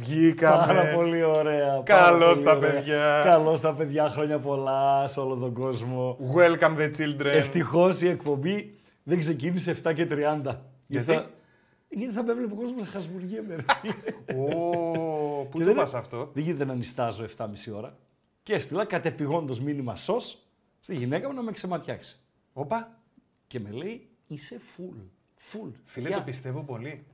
Βγήκαμε. Πάρα πολύ ωραία. Καλώς τα παιδιά. Καλώς τα παιδιά. Χρόνια πολλά σε όλο τον κόσμο. Welcome the children. Ευτυχώς η εκπομπή δεν ξεκίνησε 7 και 30. Γιατί; θα, γιατί θα με έβλεπε ο κόσμος να χασμουριέμαι. ρε. Ω, Πού Και το δεν- πας αυτό; Δεν γίνεται να νιστάζω 7,5 ώρα. Και έστειλα κατεπηγόντως μήνυμα σω στη γυναίκα μου να με ξεματιάξει. Όπα. Και με λέει είσαι full. Full. Φίλε, Γεια. το πιστεύω πολύ.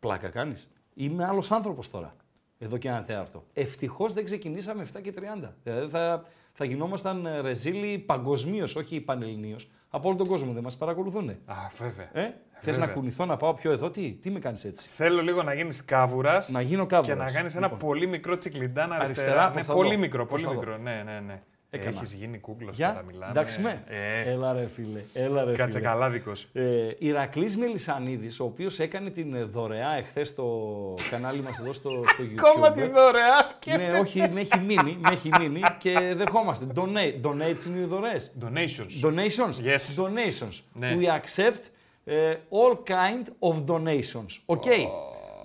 Πλάκα κάνεις. Είμαι άλλος άνθρωπος τώρα. Εδώ και ένα τέταρτο. Ευτυχώς δεν ξεκινήσαμε 7 και 30. Δηλαδή θα, θα γινόμασταν ε, ρεζίλοι παγκοσμίως, όχι πανελληνίως. Από όλο τον κόσμο δεν μας παρακολουθούν. Ε, Α, βέβαια. Θες να βέβαια. κουνηθώ να πάω πιο εδώ, τι, τι με κάνεις έτσι; Θέλω λίγο να γίνεις κάβουρας Να γίνω κάπου. και να κάνεις ένα πολύ μικρό τσικλιντάν αριστερά. Αριστερά, ναι, πώς θα πολύ δω. μικρό, Πώς πολύ θα δω. μικρό. Ναι, ναι, ναι. Έκανα. Έχεις γίνει κούκλος τώρα, Γεια, μιλάμε. εντάξει με. Ε, Έλα ρε φίλε, έλα ρε Κάτσε φίλε. καλά δικός. Ε, Ηρακλής Μελισανίδης, ο οποίος έκανε την ε, δωρεά εχθές στο κανάλι μας εδώ στο, στο YouTube. Κόμμα τη δωρεά και. Ναι, όχι, με έχει μείνει, με έχει μείνει και δεχόμαστε. Donate, donates είναι οι δωρεές. Donations. Donations. Yes. Donations. Ναι. We accept ε, all kind of donations. OK.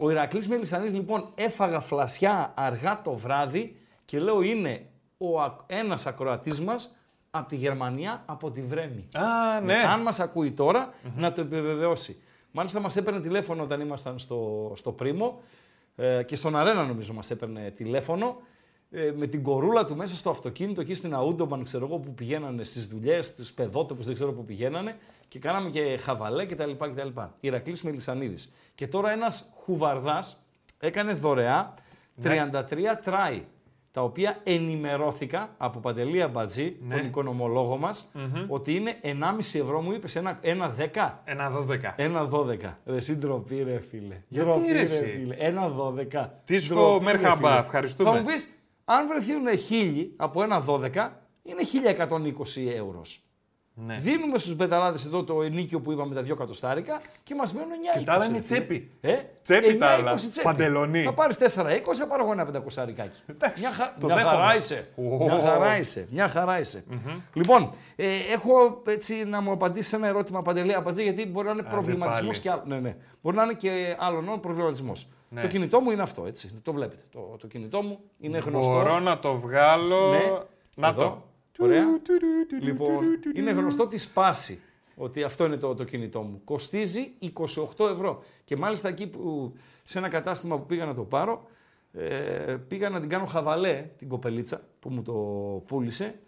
Ο Ηρακλής Μελισανίδης λοιπόν έφαγα φλασιά αργά το βράδυ και λέω είναι ο, α- ένας ακροατής μας από τη Γερμανία, από τη Βρέμη. Α, ναι. Αν μας ακούει τώρα, να το επιβεβαιώσει. Μάλιστα μας έπαιρνε τηλέφωνο όταν ήμασταν στο, στο Πρίμο ε, και στον Αρένα νομίζω μας έπαιρνε τηλέφωνο ε, με την κορούλα του μέσα στο αυτοκίνητο εκεί στην Αούντομπαν, ξέρω εγώ, που πηγαίνανε στις δουλειές, στους παιδότοπους, δεν ξέρω που πηγαίνανε και κάναμε και χαβαλέ κτλ. κτλ. Ηρακλής Μελισανίδης. Και τώρα ένας χουβαρδάς έκανε δωρεά 33 τράι τα οποία ενημερώθηκα από Παντελία Μπατζή, Ναι. τον οικονομολόγο μας, ότι είναι 1,5 ευρώ μου είπες, ένα, ένα 10, Ένα 12. ένα 12. Ρε εσύ ντροπή ρε φίλε. Γιατί, Ντροπή, ρε, εσύ; φίλε. Ένα 12. Τι σου Ντροπή, ρε, Μερχαμπά, φίλε. ευχαριστούμε. Θα μου πεις, αν βρεθούν χίλιοι από ένα 12, είναι 1120 ευρώ. Ναι. Δίνουμε στους μπεταράδες εδώ το ενίκιο που είπαμε τα δυο κατοστάρικα και μας μένουν 9 Και τα άλλα είναι τσέπη. Ε, Τσέπη τα 9-20 άλλα. τσέπη. Παντελονί. Θα πάρεις 4-20, θα πάρω εγώ ένα πεντακοσάρικάκι. Εντάξει, Μια, χα... το μια δέχομαι. χαρά είσαι. Ω. Μια χαρά είσαι. Μια χαρά είσαι. Λοιπόν, ε, έχω έτσι να μου απαντήσεις ένα ερώτημα παντελή απαντή, γιατί μπορεί να είναι προβληματισμός πάλι. και άλλο. Ναι, ναι. Μπορεί να είναι και άλλον προβληματισμός. Ναι. Το κινητό μου είναι αυτό, έτσι. Το βλέπετε. Το, το κινητό μου είναι γνωστό. Μπορώ να το βγάλω. Ναι. Να Εδώ. το. Ωραία. Λοιπόν, είναι γνωστό τη σπάση ότι αυτό είναι το, το κινητό μου. Κοστίζει 28 ευρώ. Και μάλιστα εκεί που σε ένα κατάστημα που πήγα να το πάρω, ε, πήγα να την κάνω χαβαλέ την κοπελίτσα που μου το πούλησε.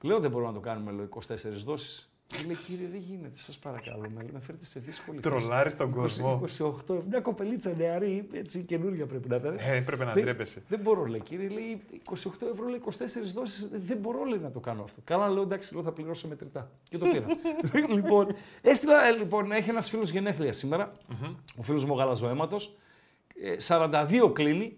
Λέω δεν μπορούμε να το κάνουμε λέω, 24 δόσεις. Μου λέει κύριε δεν γίνεται, σας παρακαλώ, με, με φέρετε σε δύσκολη θέση. Τρολάρεις τον 20 κόσμο. 28, μια κοπελίτσα νεαρή, έτσι καινούργια πρέπει να ήταν. Ε, πρέπει να Λέει, ντρέπεσαι. Δεν μπορώ, λέει κύριε, λέει 28 ευρώ, λέει 24 δόσεις. Δεν μπορώ, λέει να το κάνω αυτό. Καλά, λέω εντάξει, λέω, θα πληρώσω μετρητά. Και το πήρα. λοιπόν, έστειλα, ε, λοιπόν, έχει ένας φίλος γενέθλια σήμερα, ο φίλος μου ο Γαλαζοέματο. 42 κλείνει.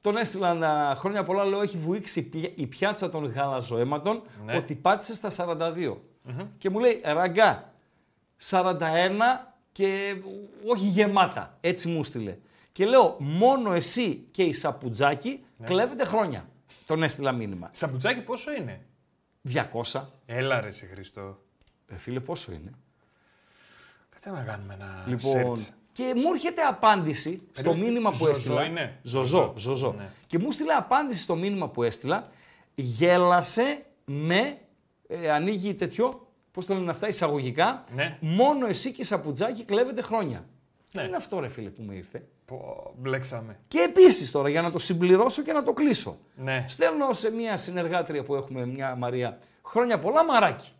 Τον έστειλα να, χρόνια πολλά, λέω, έχει βουήξει η πι- η πιάτσα των γαλαζοέματων Ναι. ότι πάτησε στα 42. Και μου λέει, ραγκά, 41 και όχι γεμάτα. Έτσι μου στείλε. Και λέω, μόνο εσύ και η Σαπουτζάκη Ναι. κλέβετε χρόνια. Τον έστειλα μήνυμα. Σαμπουτσάκι πόσο είναι; 200. Έλα ρε εσύ Χριστό. Ε, φίλε, πόσο είναι; Κάτσε να κάνουμε ένα Λοιπόν, search. και μου έρχεται απάντηση στο Περίμενε, μήνυμα που Ζωζό έστειλα. είναι; Ζωζό, ζωζό. Ναι. Και μου στείλε απάντηση στο μήνυμα που έστειλα. Γέλασε με. Ε, ανοίγει τέτοιο. Πώς το λένε αυτά, εισαγωγικά. Ναι. Μόνο εσύ και η Σαπουτζάκη κλέβετε χρόνια. Ναι. Τι είναι αυτό, ρε φίλε, που με ήρθε; Πω, μπλέξαμε. Και επίσης τώρα, για να το συμπληρώσω και να το κλείσω. Ναι. Στέλνω σε μια συνεργάτρια που έχουμε, μια Μαρία, χρόνια πολλά μαράκι.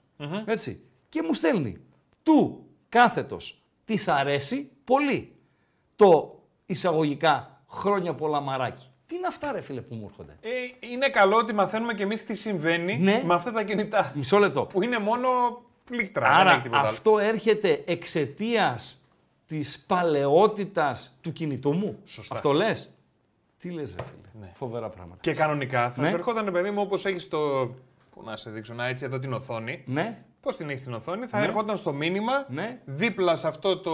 Έτσι. Και μου στέλνει. Του κάθετος της αρέσει πολύ. Το εισαγωγικά χρόνια πολλά μαράκι. Τι είναι αυτά ρε φίλε που μου έρχονται; Ε, είναι καλό ότι μαθαίνουμε κι εμείς τι συμβαίνει Ναι. με αυτά τα κινητά. Μισό λεπτό. Που είναι μόνο πλήκτρα. δεν Άρα έχει τίποτα άλλο. αυτό έρχεται εξαιτίας της παλαιότητας του κινητού μου. Σωστά. Αυτό λες; Τι λες ρε φίλε; Ναι. Φοβερά πράγματα. Και κανονικά θα Ναι. σου ερχόταν, παιδί μου, όπως έχεις το. Πού να σε δείξω, να έτσι εδώ την οθόνη. Ναι. Πώς την έχεις την οθόνη, θα Ναι. ερχόταν στο μήνυμα Ναι. δίπλα σε αυτό το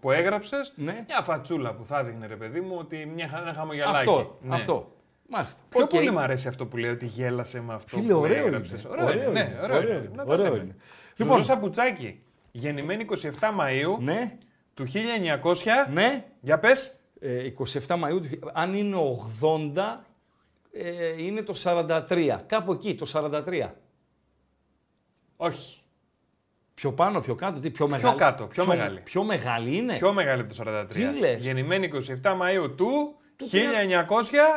που έγραψες Ναι. μια φατσούλα που θα έδειχνε, ρε παιδί μου, ότι μια, ένα χαμογελάκι. Αυτό. Ναι. Αυτό. Μάλιστα. Πιο Οκ. πολύ μου αρέσει αυτό που λέει ότι γέλασε με αυτό Φίλε, που ωραίο έγραψες. είναι. Ωραίο, Ωραίο είναι. Ναι, είναι. ωραίο, Ωραίο είναι. είναι. Να το Ωραίο λέμε. είναι. Λοιπόν, Λοιπόν. Σαπουτσάκη, γεννημένη 27 Μαΐου Ναι. του 1900. Ναι. Για πες. Ε, 27 Μαΐου, του- αν είναι 80, ε, είναι το 43. Κάπου εκεί, το 43. Όχι. Πιο πάνω, πιο κάτω, τι, πιο μεγάλη. κάτω, πιο μεγάλη. Πιο μεγάλη είναι. Πιο μεγάλη από το 43. Τι λες; Γεννημένη 27 Μαΐου του, Του 1900.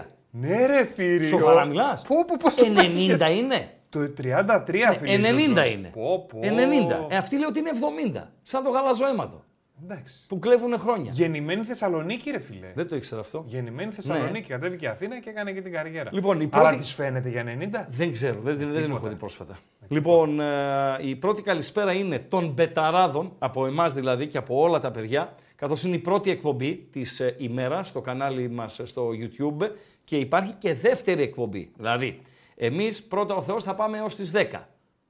33. Ναι ρε θύριο. Σοβαρά μιλάς; Πού, πού, πώς το 90 πέτυχες; είναι. Το 33 φίλε. 90 Ζωζό. είναι. Πω, πω. 90. Ε, αυτή λέει ότι είναι 70. Σαν το γαλαζοέματο. Εντάξει. που κλέβουν χρόνια. Γεννημένη Θεσσαλονίκη, ρε φιλέ. Δεν το ήξερα αυτό. Γεννημένη Θεσσαλονίκη, κατέβηκε Αθήνα και έκανε και την καριέρα. Λοιπόν, η Αλλά πρώτη- της φαίνεται για 90. Δεν ξέρω, δεν, δεν, δεν την έχω δει πρόσφατα. Λοιπόν, ε, η πρώτη καλησπέρα είναι των Μπεταράδων, από εμάς δηλαδή και από όλα τα παιδιά, καθώς είναι η πρώτη εκπομπή της ε, ημέρας στο κανάλι μας ε, στο YouTube και υπάρχει και δεύτερη εκπομπή. Δηλαδή, εμείς πρώτα ο Θεός θα πάμε έως τις 10.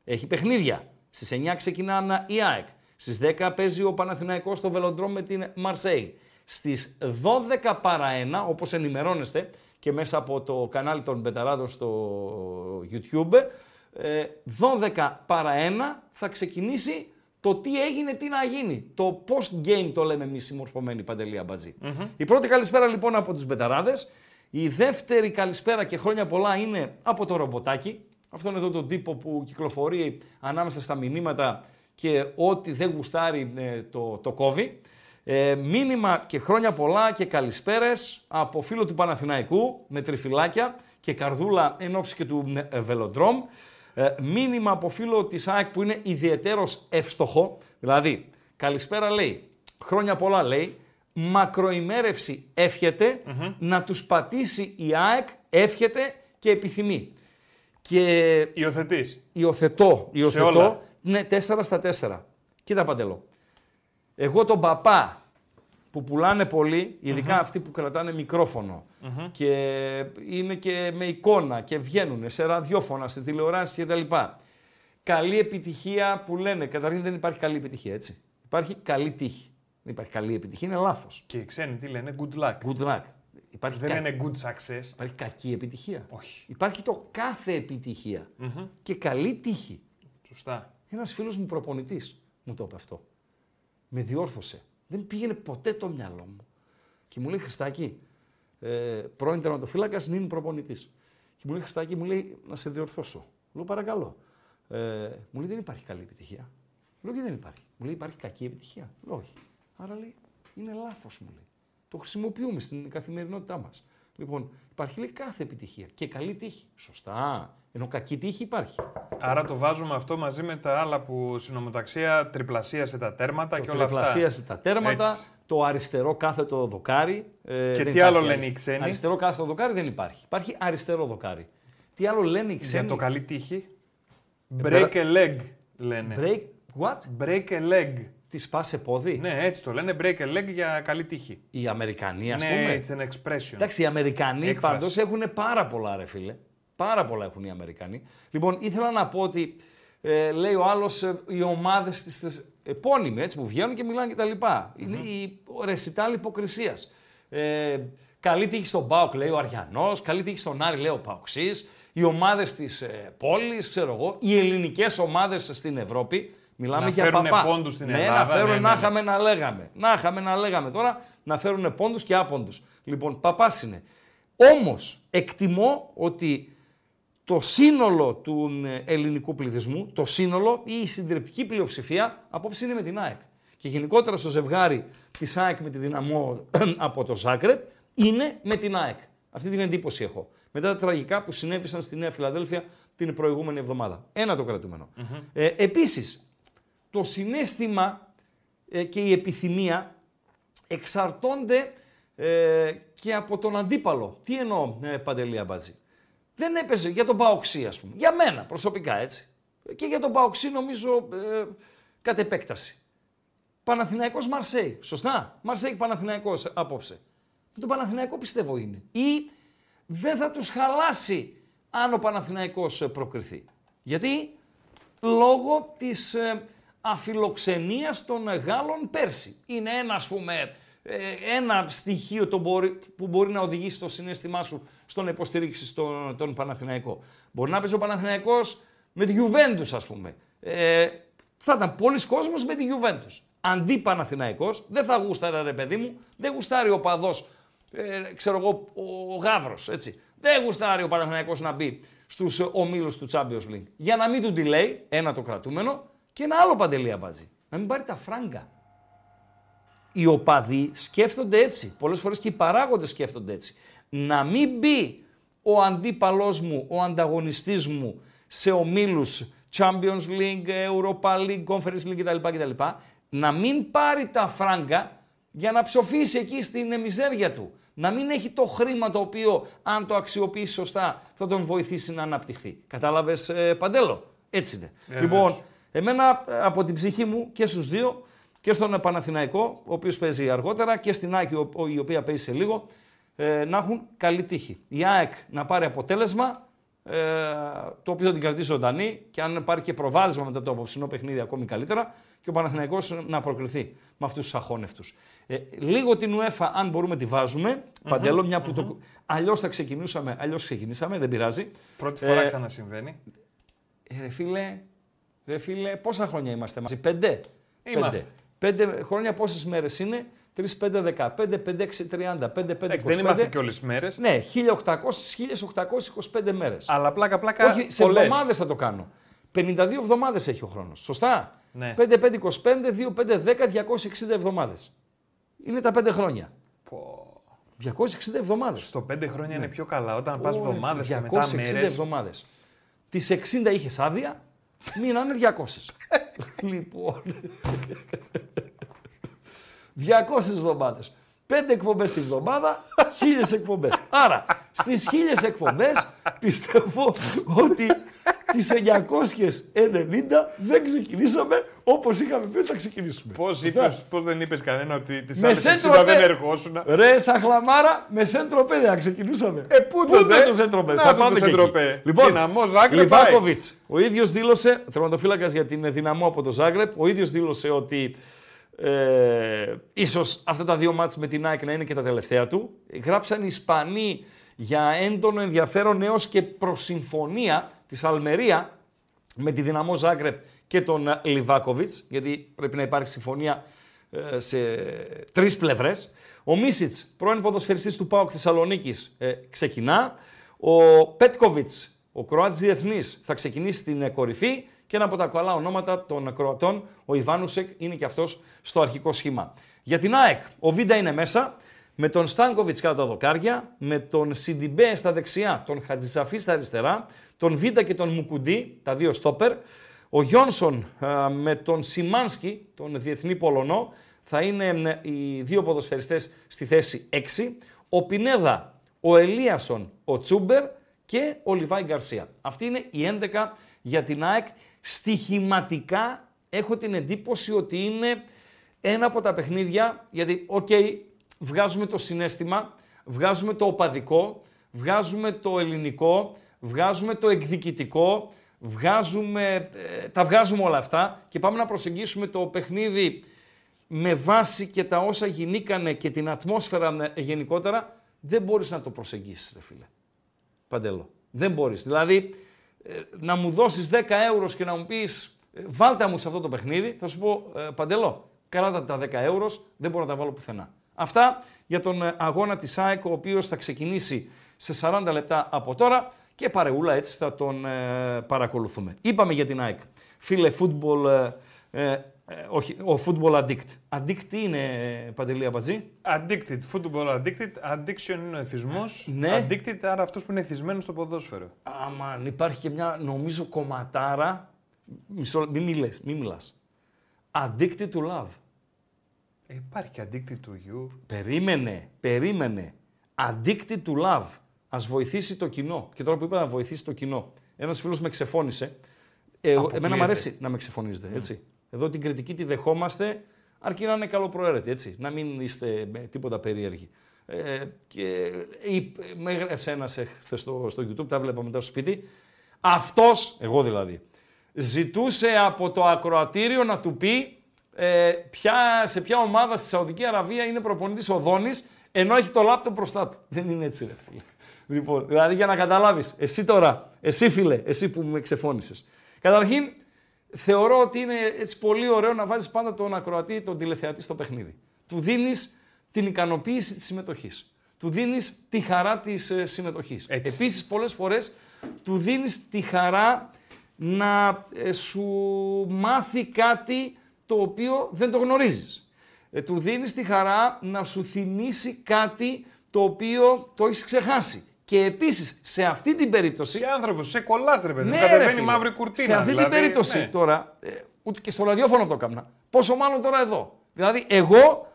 Έχει παιχνίδια. Στις 9 ξεκινάνε η ΑΕΚ. Στις 10 παίζει ο Παναθηναϊκός στο Βελοντρόμ με την Μαρσέη. Στις 12 παρά 1, όπως ενημερώνεστε και μέσα από το κανάλι των Μπεταράδων στο YouTube, ε, 12 παρά 1 θα ξεκινήσει το τι έγινε, τι να γίνει. Το post-game το λέμε εμείς συμμορφωμένοι Παντελία Μπατζή. Η πρώτη καλησπέρα λοιπόν από τους Μπεταράδες. Η δεύτερη καλησπέρα και χρόνια πολλά είναι από το ρομποτάκι. Αυτόν εδώ τον τύπο που κυκλοφορεί ανάμεσα στα μηνύματα και ό,τι δεν γουστάρει ε, το, το κόβει. Ε, μήνυμα και χρόνια πολλά και καλησπέρες από φίλο του Παναθηναϊκού με τριφυλάκια και καρδούλα εν ώψη και του ε, Βελοντρόμ. Ε, μήνυμα από φίλο της ΑΕΚ που είναι ιδιαιτέρως ευστοχό, δηλαδή καλησπέρα λέει, χρόνια πολλά λέει, μακροημέρευση εύχεται, να τους πατήσει η ΑΕΚ εύχεται και επιθυμεί. Και Υιοθετείς. υιοθετώ, υιοθετώ, όλα. ναι, 4 στα 4. Κοίτα Παντελό, εγώ τον παπά που πουλάνε πολύ, ειδικά αυτοί που κρατάνε μικρόφωνο και είναι και με εικόνα και βγαίνουν σε ραδιόφωνα, σε τηλεοράσεις κτλ. Καλή επιτυχία που λένε, καταρχήν δεν υπάρχει καλή επιτυχία, έτσι. Υπάρχει καλή τύχη. Δεν υπάρχει καλή επιτυχία, είναι λάθος. Και οι ξένοι τι λένε, good luck. Good luck. Υπάρχει, Δεν κα- είναι good success. υπάρχει κακή επιτυχία. Όχι. Υπάρχει το κάθε επιτυχία και καλή τύχη. Σωστά. Ένας φίλος μου προπονητής μου το είπε αυτό. Με διόρθωσε. Δεν πήγαινε ποτέ το μυαλό μου. Και μου λέει Χριστάκη, ε, πρώην τερματοφύλακας, νυν προπονητής. Και μου λέει Χριστάκη, μου λέει να σε διορθώσω. Λέω παρακαλώ. Ε, μου λέει δεν υπάρχει καλή επιτυχία. Λέω και δεν υπάρχει. Μου λέει υπάρχει κακή επιτυχία. Λέω όχι. Άρα λέει είναι λάθος μου λέει. Το χρησιμοποιούμε στην καθημερινότητά μας. Λοιπόν, υπάρχει λέει κάθε επιτυχία και καλή τύχη. Σωστά. Ενώ κακή τύχη υπάρχει. Άρα το βάζουμε αυτό μαζί με τα άλλα που συνομοταξία τριπλασίασε τα τέρματα και όλα αυτά. Τριπλασίασε τα τέρματα, Έτσι. το αριστερό κάθετο δοκάρι. ε, Και δεν τι άλλο υπάρχει λένε αρισ- οι ξένοι; Αριστερό κάθετο δοκάρι δεν υπάρχει. Υπάρχει αριστερό δοκάρι. Τι άλλο λένε οι ξένοι; Για το καλή τύχη. πέρα- Break a leg λένε. Break, what? Break a leg. Τη σπάσε πόδι. Ναι, έτσι το λένε. Break a leg για καλή τύχη. Οι Αμερικανοί, ας ναι, πούμε. it's an expression. Εντάξει, οι Αμερικανοί Έκφραση. πάντως έχουν πάρα πολλά, ρε φίλε. Πάρα πολλά έχουν οι Αμερικανοί. Λοιπόν, ήθελα να πω ότι ε, λέει ο άλλος οι ομάδες της επώνυμοι έτσι, που βγαίνουν και μιλάνε κτλ. Είναι η ρεσιτάλ υποκρισίας. Ε, καλή τύχη στον Πάοκ, λέει ο Αριανός. Καλή τύχη στον Άρη, λέει ο Παοξής. Οι ομάδες της ε, πόλης, ξέρω εγώ. Οι ελληνικές ομάδες στην Ευρώπη. Μιλάμε Να για φέρουνε παπά. πόντους στην ναι, Ελλάδα, να φέρουν ναι, ναι, να ναι. είχαμε να λέγαμε. Να είχαμε να λέγαμε τώρα να φέρουν πόντους και άποντους. Λοιπόν, παπάς είναι. Όμως, εκτιμώ ότι το σύνολο του ε, ελληνικού πληθυσμού, το σύνολο ή η συντριπτική πλειοψηφία απόψε είναι με την ΑΕΚ. Και γενικότερα στο ζευγάρι της ΑΕΚ με τη δυναμό από το Ζάκρεπ είναι με την ΑΕΚ. Αυτή την εντύπωση έχω. Μετά τα τραγικά που συνέβησαν στη Νέα Φιλαδέλφια την προηγούμενη εβδομάδα. Ένα το κρατούμενο. Ε, επίσης, το συνέστημα ε, και η επιθυμία εξαρτώνται ε, και από τον αντίπαλο. Τι εννοώ, ε, Παντελή Αμπάτζη. Δεν έπαιζε για τον Παοξή, ας πούμε. Για μένα, προσωπικά, έτσι. Και για τον Παοξή, νομίζω, ε, κατ' επέκταση. Παναθηναϊκός Μαρσέη. Σωστά; Μαρσέη Παναθηναϊκός απόψε. Με τον Παναθηναϊκό πιστεύω είναι. Ή δεν θα τους χαλάσει αν ο Παναθηναϊκός ε, προκριθεί. Γιατί λόγω της ε, αφιλοξενίας των ε, Γάλλων πέρσι. Είναι ένα, ας πούμε, ε, ένα στοιχείο το μπορεί, που μπορεί να οδηγήσει το συνέστημά σου στο να υποστηρίξει τον, τον Παναθηναϊκό. Μπορεί να παίζει ο Παναθηναϊκός με τη Juventus, ας πούμε. Ε, θα ήταν πολλοί κόσμος με τη Juventus. Αντί Παναθηναϊκός, δεν θα γούσταρε ρε παιδί μου, δεν γουστάρει ο παδός, ε, ξέρω εγώ, ο Γαύρος, έτσι. Δεν γουστάρει ο Παναθηναϊκός να μπει στους ε, ομίλους του Champions League. Για να μην του delay, ένα το κρατούμενο, και ένα άλλο παντελή αμπάτζι. Να μην πάρει τα φράγκα. Οι οπαδοί σκέφτονται έτσι. Πολλές φορές και οι παράγοντες σκέφτονται έτσι. Να μην μπει ο αντίπαλός μου, ο ανταγωνιστής μου σε ομίλους Champions League, Europa League, Conference League κτλ. κτλ. να μην πάρει τα φράγκα για να ψοφήσει εκεί στην ε, μιζέρια του. Να μην έχει το χρήμα το οποίο, αν το αξιοποιήσει σωστά, θα τον βοηθήσει να αναπτυχθεί. Κατάλαβες, ε, Παντέλο; Έτσι είναι. Βεβαίως. Λοιπόν, εμένα ε, από την ψυχή μου και στους δύο, και στον Παναθηναϊκό, ο οποίος παίζει αργότερα, και στην ΑΕΚ, ο- ο- η οποία παίζει σε λίγο, ε, να έχουν καλή τύχη. Η ΑΕΚ να πάρει αποτέλεσμα, ε, το οποίο θα την κρατήσει ζωντανή και αν πάρει και προβάδισμα μετά το απόψινό παιχνίδι ακόμη καλύτερα και ο Παναθηναϊκός να προκριθεί με αυτούς τους αχώνευτους. Ε, λίγο την UEFA, αν μπορούμε, τη βάζουμε. Παντέλο, μια που το... αλλιώς θα ξεκινούσαμε, αλλιώς ξεκινήσαμε, δεν πειράζει. Πρώτη φορά Ε, ξανασυμβαίνει. ε, ρε φίλε, ρε φίλε, πόσα χρόνια είμαστε μαζί, πέντε; Είμαστε. Πέντε, πέντε χρόνια πόσες μέρες είναι, 3, 5, 15, 5, 6, 30, 5, 5, 25. Εντάξει, δεν είμαστε και όλες τι μέρες. Ναι, 1800-1825 μέρες. Αλλά πλάκα πλάκα. Όχι, σε πολλές. εβδομάδες θα το κάνω. 52 εβδομάδες έχει ο χρόνος. Σωστά; Ναι. 5-5-25, 2-5-10, 260 εβδομάδες. Είναι τα 5 χρόνια. Πω. 260 εβδομάδες. Στο πέντε χρόνια είναι πιο καλά. Όταν πας εβδομάδες και 260 μετά μέρες. εβδομάδες. Τις 60 είχες άδεια, μείνανε 200. λοιπόν. 200 εβδομάδε. 5 εκπομπές τη βδομάδα, 1000 εκπομπές. Άρα, στις 1000 εκπομπές πιστεύω ότι τις 990 δεν ξεκινήσαμε όπως είχαμε πει ότι θα ξεκινήσουμε. Πώς Σωστά. πώς δεν είπες κανένα ότι τις Με άλλες σέντρο 60 δεν πέ- ερχόσουν. Ρε, σαν χλαμάρα, με σέντρο πέ δεν ξεκινούσαμε. Ε, πού Πού τότε; είναι το σέντρο πέ, Να θα το πάμε το και σέντρο εκεί. πέ. Λοιπόν, Δυναμό Ζάγκρεπ Λιβάκοβιτς. Ο ίδιος δήλωσε, τερματοφύλακα για την δυναμό από το Ζάγκρεπ, ο ίδιος δήλωσε ότι ε, ίσως αυτά τα δύο μάτς με την ΑΕΚ να είναι και τα τελευταία του. Γράψαν οι Ισπανοί για έντονο ενδιαφέρον έως και προσυμφωνία της Αλμερία με τη δυναμό Ζάγκρεπ και τον ε, Λιβάκοβιτς, γιατί πρέπει να υπάρχει συμφωνία ε, σε τρεις πλευρές. Ο Μίσιτς, πρώην ποδοσφαιριστής του ΠΑΟΚ Θεσσαλονίκης, ε, ξεκινά. Ο Πέτκοβιτς, ο Κροάτης διεθνής, θα ξεκινήσει στην ε, κορυφή και ένα από τα καλά ονόματα των Κροατών, ο Ιβάνουσεκ, είναι και αυτός στο αρχικό σχήμα. Για την ΑΕΚ, ο Βίντα είναι μέσα, με τον Στάνκοβιτς κάτω τα δοκάρια, με τον Σιντιμπέ στα δεξιά, τον Χατζησαφή στα αριστερά, τον Βίντα και τον Μουκουντή, τα δύο στόπερ, ο Γιόνσον α, με τον Σιμάνσκι, τον διεθνή Πολωνό, θα είναι ε, οι δύο ποδοσφαιριστές στη θέση 6. Ο Πινέδα, ο Ελίασον, ο Τσούμπερ και ο Λιβάη Γκαρσία. Αυτή είναι η 11 για την ΑΕΚ. Στοιχηματικά έχω την εντύπωση ότι είναι ένα από τα παιχνίδια, γιατί, οκ, βγάζουμε το συναίσθημα, βγάζουμε το οπαδικό, βγάζουμε το ελληνικό, βγάζουμε το εκδικητικό, βγάζουμε, ε, τα βγάζουμε όλα αυτά και πάμε να προσεγγίσουμε το παιχνίδι με βάση και τα όσα γινήκανε και την ατμόσφαιρα ε, γενικότερα, δεν μπορείς να το προσεγγίσεις, ρε φίλε. Παντελό. Δεν μπορείς. Δηλαδή, ε, να μου δώσεις 10 ευρώ και να μου πεις ε, βάλτε μου σε αυτό το παιχνίδι, θα σου πω ε, Παντελό, κράτα τα 10 ευρώ, δεν μπορώ να τα βάλω πουθενά. Αυτά για τον ε, αγώνα της ΑΕΚ, ο οποίος θα ξεκινήσει σε 40 λεπτά από τώρα και παρεούλα έτσι θα τον ε, παρακολουθούμε. Είπαμε για την ΑΕΚ. Φίλε, football, ε, ε, ε, όχι, ο football addict. Addict τι είναι, ε, Παντελή Αμπατζή; Addicted, football addicted. Addiction είναι ο εθισμός. Ναι. Addicted, άρα αυτό που είναι εθισμένο στο ποδόσφαιρο. Αμάν, υπάρχει και μια νομίζω κομματάρα. Μισό, μην μιλες, μην μιλάς. Addicted to love. Ε, υπάρχει και addicted to you. Περίμενε, περίμενε. Addicted to love. Ας βοηθήσει το κοινό. Και τώρα που είπα να βοηθήσει το κοινό. Ένας φίλος με ξεφώνησε. Ε, εγώ- εμένα Αποκλείεται. μου αρέσει να με ξεφωνίζετε, έτσι. Εδώ την κριτική τη δεχόμαστε, αρκεί να είναι καλοπροαίρετη, έτσι. Να μην είστε με τίποτα περίεργοι. Ε, και είπε- με έγραψε ένας χθες στο, στο YouTube, τα βλέπα μετά στο σπίτι. Αυτός, εγώ δηλαδή, ζητούσε από το ακροατήριο να του πει ε, ποια, σε ποια ομάδα στη Σαουδική Αραβία είναι προπονητής ο Δόνης, ενώ έχει το λάπτοπ μπροστά του. Δεν είναι έτσι, ρε φίλε. Λοιπόν, δηλαδή για να καταλάβεις, εσύ τώρα, εσύ φίλε, εσύ που με ξεφώνησες. Καταρχήν, θεωρώ ότι είναι έτσι πολύ ωραίο να βάζεις πάντα τον ακροατή, τον τηλεθεατή στο παιχνίδι. Του δίνεις την ικανοποίηση της συμμετοχής. Του δίνεις τη χαρά της ε, συμμετοχής. Έτσι. Επίσης, πολλές φορές του δίνεις τη χαρά να ε, σου μάθει κάτι το οποίο δεν το γνωρίζεις. Ε, του δίνεις τη χαρά να σου θυμίσει κάτι το οποίο το έχεις ξεχάσει. Και επίσης, σε αυτή την περίπτωση... Και άνθρωπος, σε κολλάς ρε παιδί. μου. Ναι, ρε Κατεβαίνει φίλε. μαύρη κουρτίνα. Σε αυτή δηλαδή, την περίπτωση ναι. τώρα, ε, Ούτε και στο ραδιόφωνο το έκανα. Πόσο μάλλον τώρα εδώ. Δηλαδή, εγώ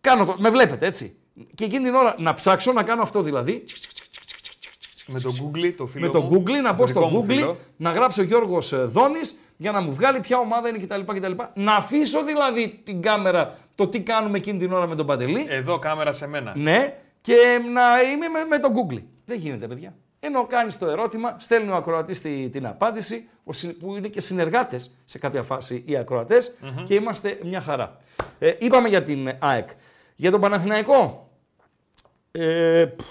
κάνω το. Με βλέπετε έτσι. Και εκείνη την ώρα να ψάξω να κάνω αυτό δηλαδή. Με το Google, το φίλο Με το μου, Google, να το μπω δικό στο μου Google, φίλο. να γράψω Γιώργος Δόνης για να μου βγάλει ποια ομάδα είναι κτλ. κτλ. Να αφήσω δηλαδή την κάμερα το τι κάνουμε εκείνη την ώρα με τον Παντελή. Εδώ κάμερα σε μένα. Ναι, και να είμαι με, με το Google. Δεν γίνεται, παιδιά. Ενώ κάνεις το ερώτημα, στέλνει ο ακροατής τη- την απάντηση, ο συ- που είναι και συνεργάτες σε κάποια φάση οι ακροατε και είμαστε μια χαρά. Ε, είπαμε για την ΑΕΚ. Για τον Παναθηναϊκό. Ε, πφ,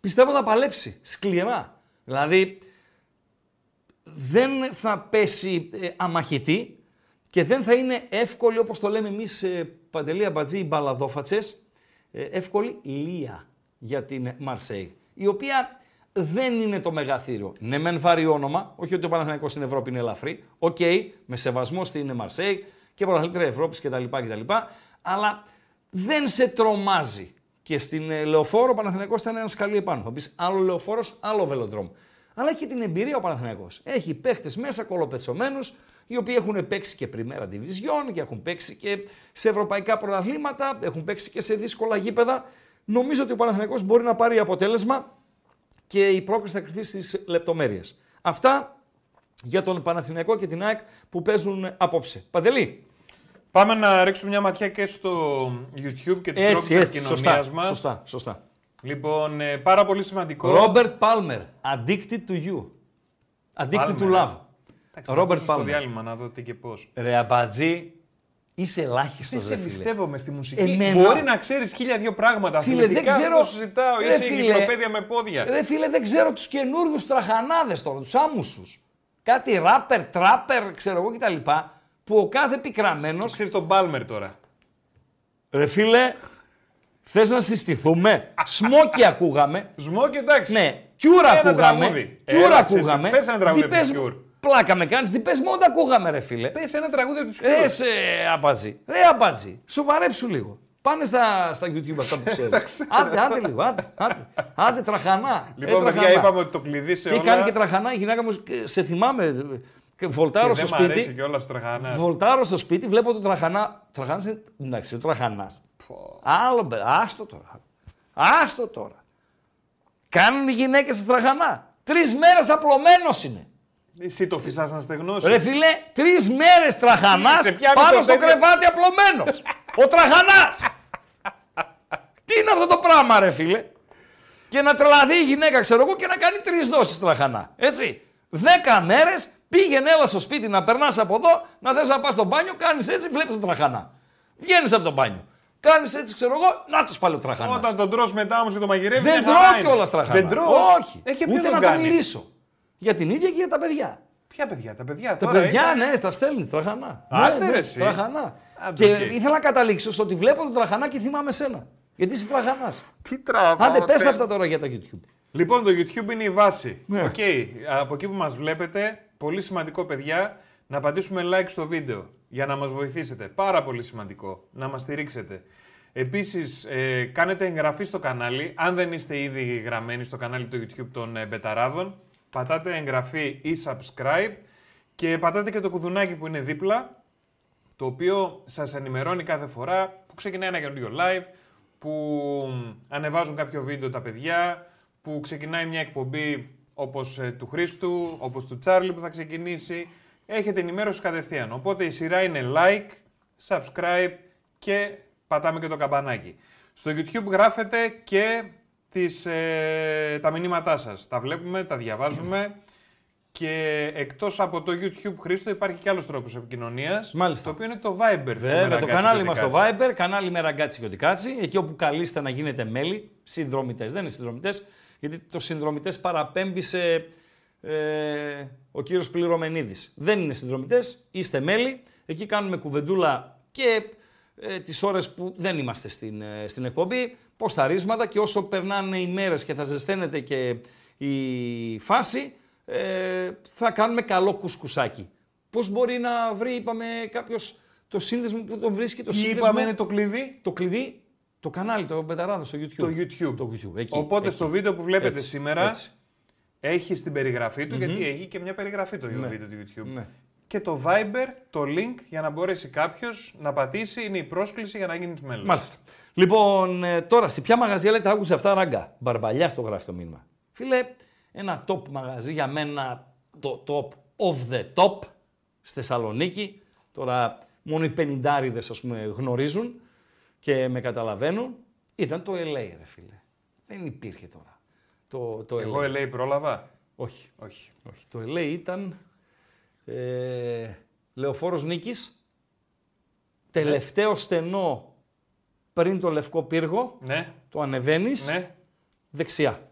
πιστεύω θα παλέψει σκληρά. Δηλαδή δεν θα πέσει ε, αμαχητί και δεν θα είναι εύκολη όπως το λέμε εμείς ε, Παντελή Αμπατζή, οι μπαλαδόφατσες, ε, εύκολη λεία για την Μαρσέη, η οποία δεν είναι το μεγαθήριο. Ναι, μεν βαρύ όνομα, όχι ότι ο Παναθηναϊκός στην Ευρώπη είναι ελαφρύ, οκ, με σεβασμό στην Μαρσέη και πρωταθλήτρια Ευρώπης κτλ, κτλ. Αλλά δεν σε τρομάζει. Και στην ε, Λεωφόρο ο Παναθηναϊκός ήταν ένας σκαλί επάνω. Θα πει άλλο Λεωφόρος, άλλο βελοντρόμ. Αλλά έχει την εμπειρία ο Παναθηναϊκός. Έχει παίχτες μέσα κολοπετσωμένους, οι οποίοι έχουν παίξει και πριμέρα division και έχουν παίξει και σε ευρωπαϊκά πρωταθλήματα, έχουν παίξει και σε δύσκολα γήπεδα. Νομίζω ότι ο Παναθηναϊκός μπορεί να πάρει αποτέλεσμα και η πρόκληση θα κρυθεί στις λεπτομέρειες. Αυτά για τον Παναθηναϊκό και την ΑΕΚ που παίζουν απόψε. Παντελή. Πάμε να ρίξουμε μια ματιά και στο YouTube και τις τρόπους Έτσι, έτσι. επικοινωνίας Σωστά, μας. σωστά, σωστά. Λοιπόν, ε, πάρα πολύ σημαντικό. Ρόμπερτ Πάλμερ. Addicted to you. Addicted to Palmer, love. Εντάξει, να Ρόμπερτ ακούσω στο Πάλμερ. διάλειμμα να δω τι και πώς. Ρε αμπατζή, είσαι ελάχιστος. Δεν σε εμπιστεύομαι στη μουσική; Εμένα- Μπορεί να ξέρεις χίλια δύο πράγματα. Φίλε, δεν Αθλητικά ξέρω- το συζητάω. Ρε, Είσαι φίλε. εγκυκλοπαίδεια με πόδια. Ρε φίλε, δεν ξέρω τους καινούριους τραχανάδες τώρα, τους άμουσου. Κάτι ράπερ, τράπερ, ξέρω εγώ κτλ. Που ο κάθε πικραμένο. Ξέρεις τον Μπάλμερ τώρα. Ρε φίλε, θες να συστηθούμε; Σμόκι ακούγαμε. Σμόκ, εντάξει. Ναι, κιούρα Ένα ακούγαμε. τραγούδι. Κιούρα Έλα, ξέρεις, ακούγαμε. πες ένα τραγούδι Τι από τους πες- Cure. Πλάκα με κάνεις, τι πες μόνο τα ακούγαμε, ρε φίλε. Πες ένα τραγούδι από τους Ρε Cure. σε αμπάτζι. Ρε αμπάτζι. Σοβαρέψου λίγο. Πάνε στα, στα YouTube αυτά που ξέρεις. άντε, άντε λίγο. Άντε, άντε, άντε τραχανά. Λοιπόν, ε, παιδιά, τραχανά. είπαμε ότι το κλειδί σε Και όλα. κάνει και τραχανά η γυναίκα μου. και Σε θυμάμαι. και Βολτάρω Και στο δεν μ' αρέσει σπίτι. και όλα στο τραχανάς. Βολτάρω στο σπίτι, βλέπω τον τραχανά. Τραχανάς είναι. Εντάξει, ο τραχανάς. Άλλο μπε. Άστο τώρα. Άστο τώρα. Κάνουν οι γυναίκες τραχανά. Τρεις μέρες απλωμένος είναι. Εσύ το φυσάς να στεγνώσεις. Ρε φίλε, τρεις μέρες τραχανάς Σε πιάνει πάνω το στο τέτοιο. κρεβάτι απλωμένος. Ο τραχανάς. Τι είναι αυτό το πράγμα, ρε φίλε; Και να τρελαθεί η γυναίκα, ξέρω εγώ, και να κάνει τρεις δόσεις τραχανά. Έτσι. Δέκα μέρες πήγαινε έλα στο σπίτι να περνάς από εδώ, να θες να πας στο μπάνιο, κάνεις έτσι, βλέπεις τον τραχανά. Βγαίνεις από το μπάνιο. Κάνεις έτσι, ξέρω εγώ, να τους πάλι ο τραχανάς. Όταν τον τρως μετά όμως και το μαγειρεύει. Δεν μια χαρά τρώω είναι. κιόλας τραχανά. Δεν τρώω. Όχι. Ε, και ποιο Ούτε τον να το κάνει; μυρίσω. Για την ίδια και για τα παιδιά. Ποια παιδιά, τα παιδιά Τα τώρα. παιδιά, είναι- ναι, τα στέλνει τραχανά. Άντε, ναι, ρε, ναι, εσύ. τραχανά. Άντε, και οκ. ήθελα να καταλήξω στο ότι βλέπω τον τραχανά και θυμάμαι σένα. Γιατί είσαι τραχανάς. Τι τραβάω. Άντε, πε πες. τα αυτά τώρα για τα YouTube. Λοιπόν, το YouTube είναι η βάση. Ναι. Οκ, Από εκεί που μας βλέπετε, πολύ σημαντικό παιδιά, να πατήσουμε like στο βίντεο για να μας βοηθήσετε. Πάρα πολύ σημαντικό. Να μας στηρίξετε. Επίσης, ε, κάνετε εγγραφή στο κανάλι. Αν δεν είστε ήδη γραμμένοι στο κανάλι του YouTube των ε, Μπεταράδων, πατάτε εγγραφή ή subscribe και πατάτε και το κουδουνάκι που είναι δίπλα, το οποίο σας ενημερώνει κάθε φορά που ξεκινάει ένα καινούριο live, που ανεβάζουν κάποιο βίντεο τα παιδιά, που ξεκινάει μια εκπομπή όπως ε, του Χρήστου, όπως του Τσάρλι που θα ξεκινήσει. Έχετε ενημέρωση κατευθείαν. Οπότε η σειρά είναι like, subscribe και πατάμε και το καμπανάκι. Στο YouTube γράφετε και τις, ε, τα μηνύματά σας. Τα βλέπουμε, τα διαβάζουμε και εκτός από το YouTube Χρήστο υπάρχει και άλλος τρόπος επικοινωνίας. Μάλιστα. Το οποίο είναι το Viber. Βέβαια, το Μεραγκάτσι κανάλι και μας στο Τικάτσι. Viber, κανάλι με ραγκάτσι και οτικάτσι, εκεί όπου καλείστε να γίνετε μέλη, συνδρομητές. Δεν είναι συνδρομητές, γιατί το συνδρομητές παραπέμπει σε ε, ο κύριος Πληρωμενίδη. Δεν είναι συνδρομητές, είστε μέλη. Εκεί κάνουμε κουβεντούλα και ε, τις ώρες που δεν είμαστε στην, ε, στην εκπομπή, ποσταρίσματα και όσο περνάνε οι μέρες και θα ζεσταίνεται και η φάση, ε, θα κάνουμε καλό κουσκουσάκι. Πώς μπορεί να βρει, είπαμε, κάποιος το σύνδεσμο που τον βρίσκει, το Τι σύνδεσμο; είπαμε είναι το κλειδί; Το κλειδί, το κανάλι, το Μπεταράδο στο YouTube. Το YouTube. Το YouTube. Εκεί, Οπότε εκεί. στο βίντεο που βλέπετε Έτσι, σήμερα έτσι. έχει στην περιγραφή του, γιατί έχει και μια περιγραφή το Ναι. βίντεο του YouTube. Ναι. Και και το Viber, το link για να μπορέσει κάποιος να πατήσει. Είναι η πρόσκληση για να γίνεις μέλος. Μάλιστα. Λοιπόν, ε, τώρα σε ποια μαγαζιά λέτε άκουσε αυτά ράγκα. Μπαρμπαλιά το γράφει το μήνυμα. Φίλε, ένα top μαγαζί για μένα το top of the top στη Θεσσαλονίκη. Τώρα μόνο οι πενιντάριδες ας πούμε γνωρίζουν και με καταλαβαίνουν. Ήταν το LA ρε φίλε. Δεν υπήρχε τώρα. Το, το Εγώ LA. LA πρόλαβα. Όχι. Όχι. Όχι. Το LA ήταν ε, Λεωφόρος Νίκης, τελευταίο στενό πριν το Λευκό Πύργο, Ναι, το ανεβαίνεις, ναι. δεξιά.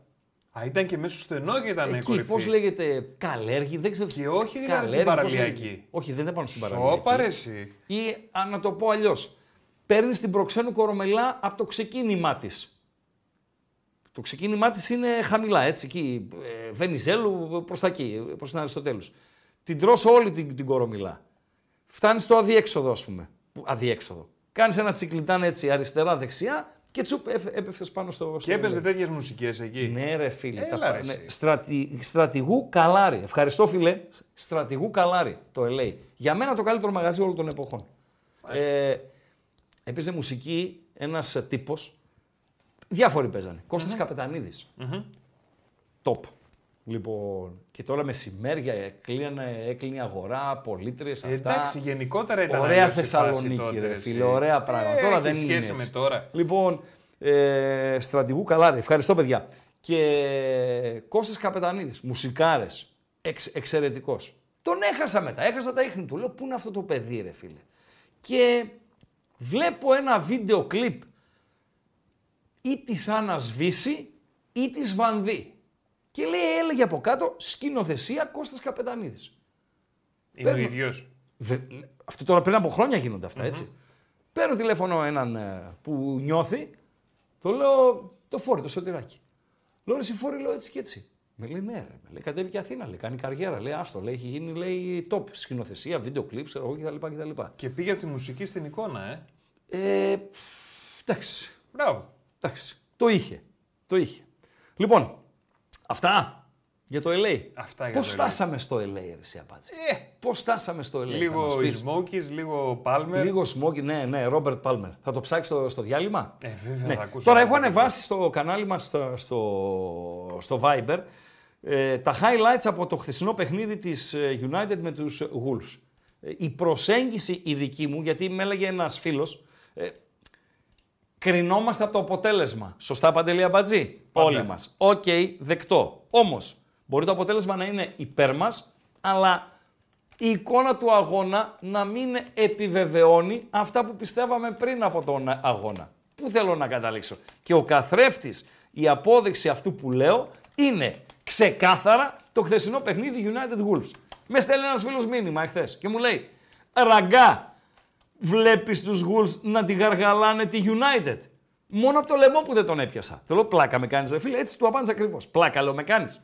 Α, ήταν και μέσα στο στενό και ήταν Εκεί, κορυφή. πώς λέγεται, Καλέργη, δεν ξέρω. Και όχι δηλαδή στην Καλέργη, πώς παραλιακή. λέγεται. Όχι, δεν είναι πάνω στην παραλιακή. Σώπα ρε εσύ. Ή, α, να το πω αλλιώς. παίρνεις την προξένου κορομελά από το ξεκίνημά της. Το ξεκίνημά της είναι χαμηλά, έτσι, εκεί, ε, Βενιζέλου προς τα εκεί, προς την Αριστοτέλους. Την τρως όλη την, την κορομιλά. Φτάνεις στο αδιέξοδο, ας πούμε. Που- Αδιέξοδο. Κάνεις ένα τσικλιτάν έτσι αριστερά-δεξιά και τσουπ έφε- έπεφτες πάνω στο... στο Και έπαιζε λαιμό. τέτοιες μουσικές εκεί. Ναι, ρε φίλε. Έλα, τα, ρε, ναι, εσύ. στρατη, στρατηγού Καλάρι. Ευχαριστώ, φίλε. Στρατηγού Καλάρι, το LA. Για μένα το καλύτερο μαγαζί όλων των εποχών. Ε, έπαιζε μουσική ένας τύπος. Διάφοροι παίζανε. Κώστας Καπετανίδης. Top. Λοιπόν, και τώρα μεσημέρια έκλεινε, έκλεινε η αγορά, πολίτρες, αυτά. Εντάξει, γενικότερα ήταν Ωραία αλλιώς η φάση Θεσσαλονίκη, τότε, ρε εσύ. φίλε, ωραία πράγματα. Ε, τώρα έχει δεν είναι σχέση έτσι. με τώρα. Λοιπόν, ε, στρατηγού Καλάρη, ευχαριστώ παιδιά. Και Κώστας Καπετανίδης, μουσικάρες, εξ, εξαιρετικός. Τον έχασα μετά, έχασα τα ίχνη του. Λέω, πού είναι αυτό το παιδί ρε φίλε; Και βλέπω ένα βίντεο κλιπ ή της Άννας Βύση ή της Βανδύ. Και λέει, έλεγε από κάτω, σκηνοθεσία Κώστας Καπετανίδης. Είναι ο Παίρνω. ίδιος. Δε- Αυτό τώρα πριν από χρόνια γίνονται αυτά, έτσι. Παίρνω τηλέφωνο έναν ε, που νιώθει, το λέω το φόρη, το σωτηράκι. Λέω ρε, εσύ φόρη, λέω έτσι και έτσι. Με λέει ναι, ρε. Με λέει κατέβηκε Αθήνα, λέει, κάνει καριέρα. Λέει άστο, λέει, έχει γίνει λέει, top σκηνοθεσία, βίντεο κλιπ, ξέρω εγώ κτλ. κτλ. Και πήγε από τη μουσική στην εικόνα, ε. Ε, εντάξει, Μπράβο. εντάξει. Το είχε. Το είχε. Λοιπόν, αυτά; Για το LA. Αυτά για Πώς το LA. φτάσαμε στο LA, ρε, εσύ απάντησε. Ε, Πώς φτάσαμε στο LA, θα λίγο μας οι πεις; Smokies, λίγο Palmer. Λίγο smoky, ναι, ναι, Ρόμπερτ Πάλμερ. Θα το ψάξεις στο, στο διάλειμμα; Ε, βέβαια, Ναι. θα ακούσω. Τώρα να έχω το ανεβάσει στο κανάλι μας στο, στο, στο Viber ε, τα highlights από το χθεσινό παιχνίδι της ε, United με τους Wolves. Ε, η προσέγγιση η δική μου, γιατί με έλεγε ένας φίλος, ε, κρινόμαστε από το αποτέλεσμα. Σωστά, Παντελή Αμπατζή; Πάντα. Όλοι μας. Οκ, δεκτό. Όμως, μπορεί το αποτέλεσμα να είναι υπέρ μας, αλλά η εικόνα του αγώνα να μην επιβεβαιώνει αυτά που πιστεύαμε πριν από τον αγώνα. Πού θέλω να καταλήξω; Και ο καθρέφτης, η απόδειξη αυτού που λέω, είναι ξεκάθαρα το χθεσινό παιχνίδι United Wolves. Με στέλνει ένας φίλος μήνυμα εχθές και μου λέει «Ραγκά, βλέπεις τους Wolves να τη γαργαλάνε τη United». Μόνο από το λαιμό που δεν τον έπιασα. Θέλω πλάκα με κάνεις ρε φίλε, έτσι του απάντησα ακριβώς. Πλάκα λέω με κάνεις.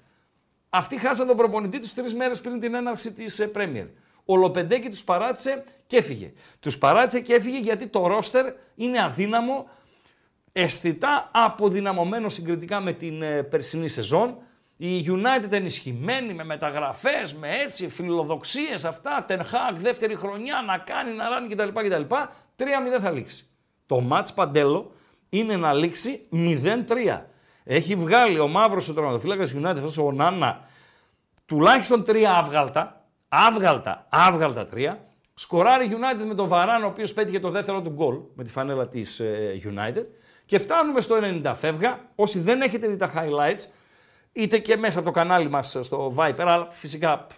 Αυτοί χάσαν τον προπονητή τους τρεις μέρες πριν την έναρξη της Πρέμιερ. Ο Λοπεντέκη τους παράτησε και έφυγε. Τους παράτησε και έφυγε γιατί το ρόστερ είναι αδύναμο, αισθητά αποδυναμωμένο συγκριτικά με την ε, περσινή σεζόν. Η United ενισχυμένη με μεταγραφές, με έτσι φιλοδοξίες αυτά, Ten Hag δεύτερη χρονιά να κάνει, να ράνει κτλ. κτλ. 3-0 θα λήξει. Το μάτς Παντέλο είναι να λήξει 0-3. Έχει βγάλει ο μαύρος ο τερματοφύλακας United, αυτός ο Νάνα, τουλάχιστον τρία άβγαλτα, άβγαλτα, άβγαλτα τρία. Σκοράρει United με τον Βαράν, ο οποίος πέτυχε το δεύτερο του γκολ με τη φανέλα της ε, United. Και φτάνουμε στο 90 φεύγα. Όσοι δεν έχετε δει τα highlights, είτε και μέσα από το κανάλι μας στο Viper, αλλά φυσικά π,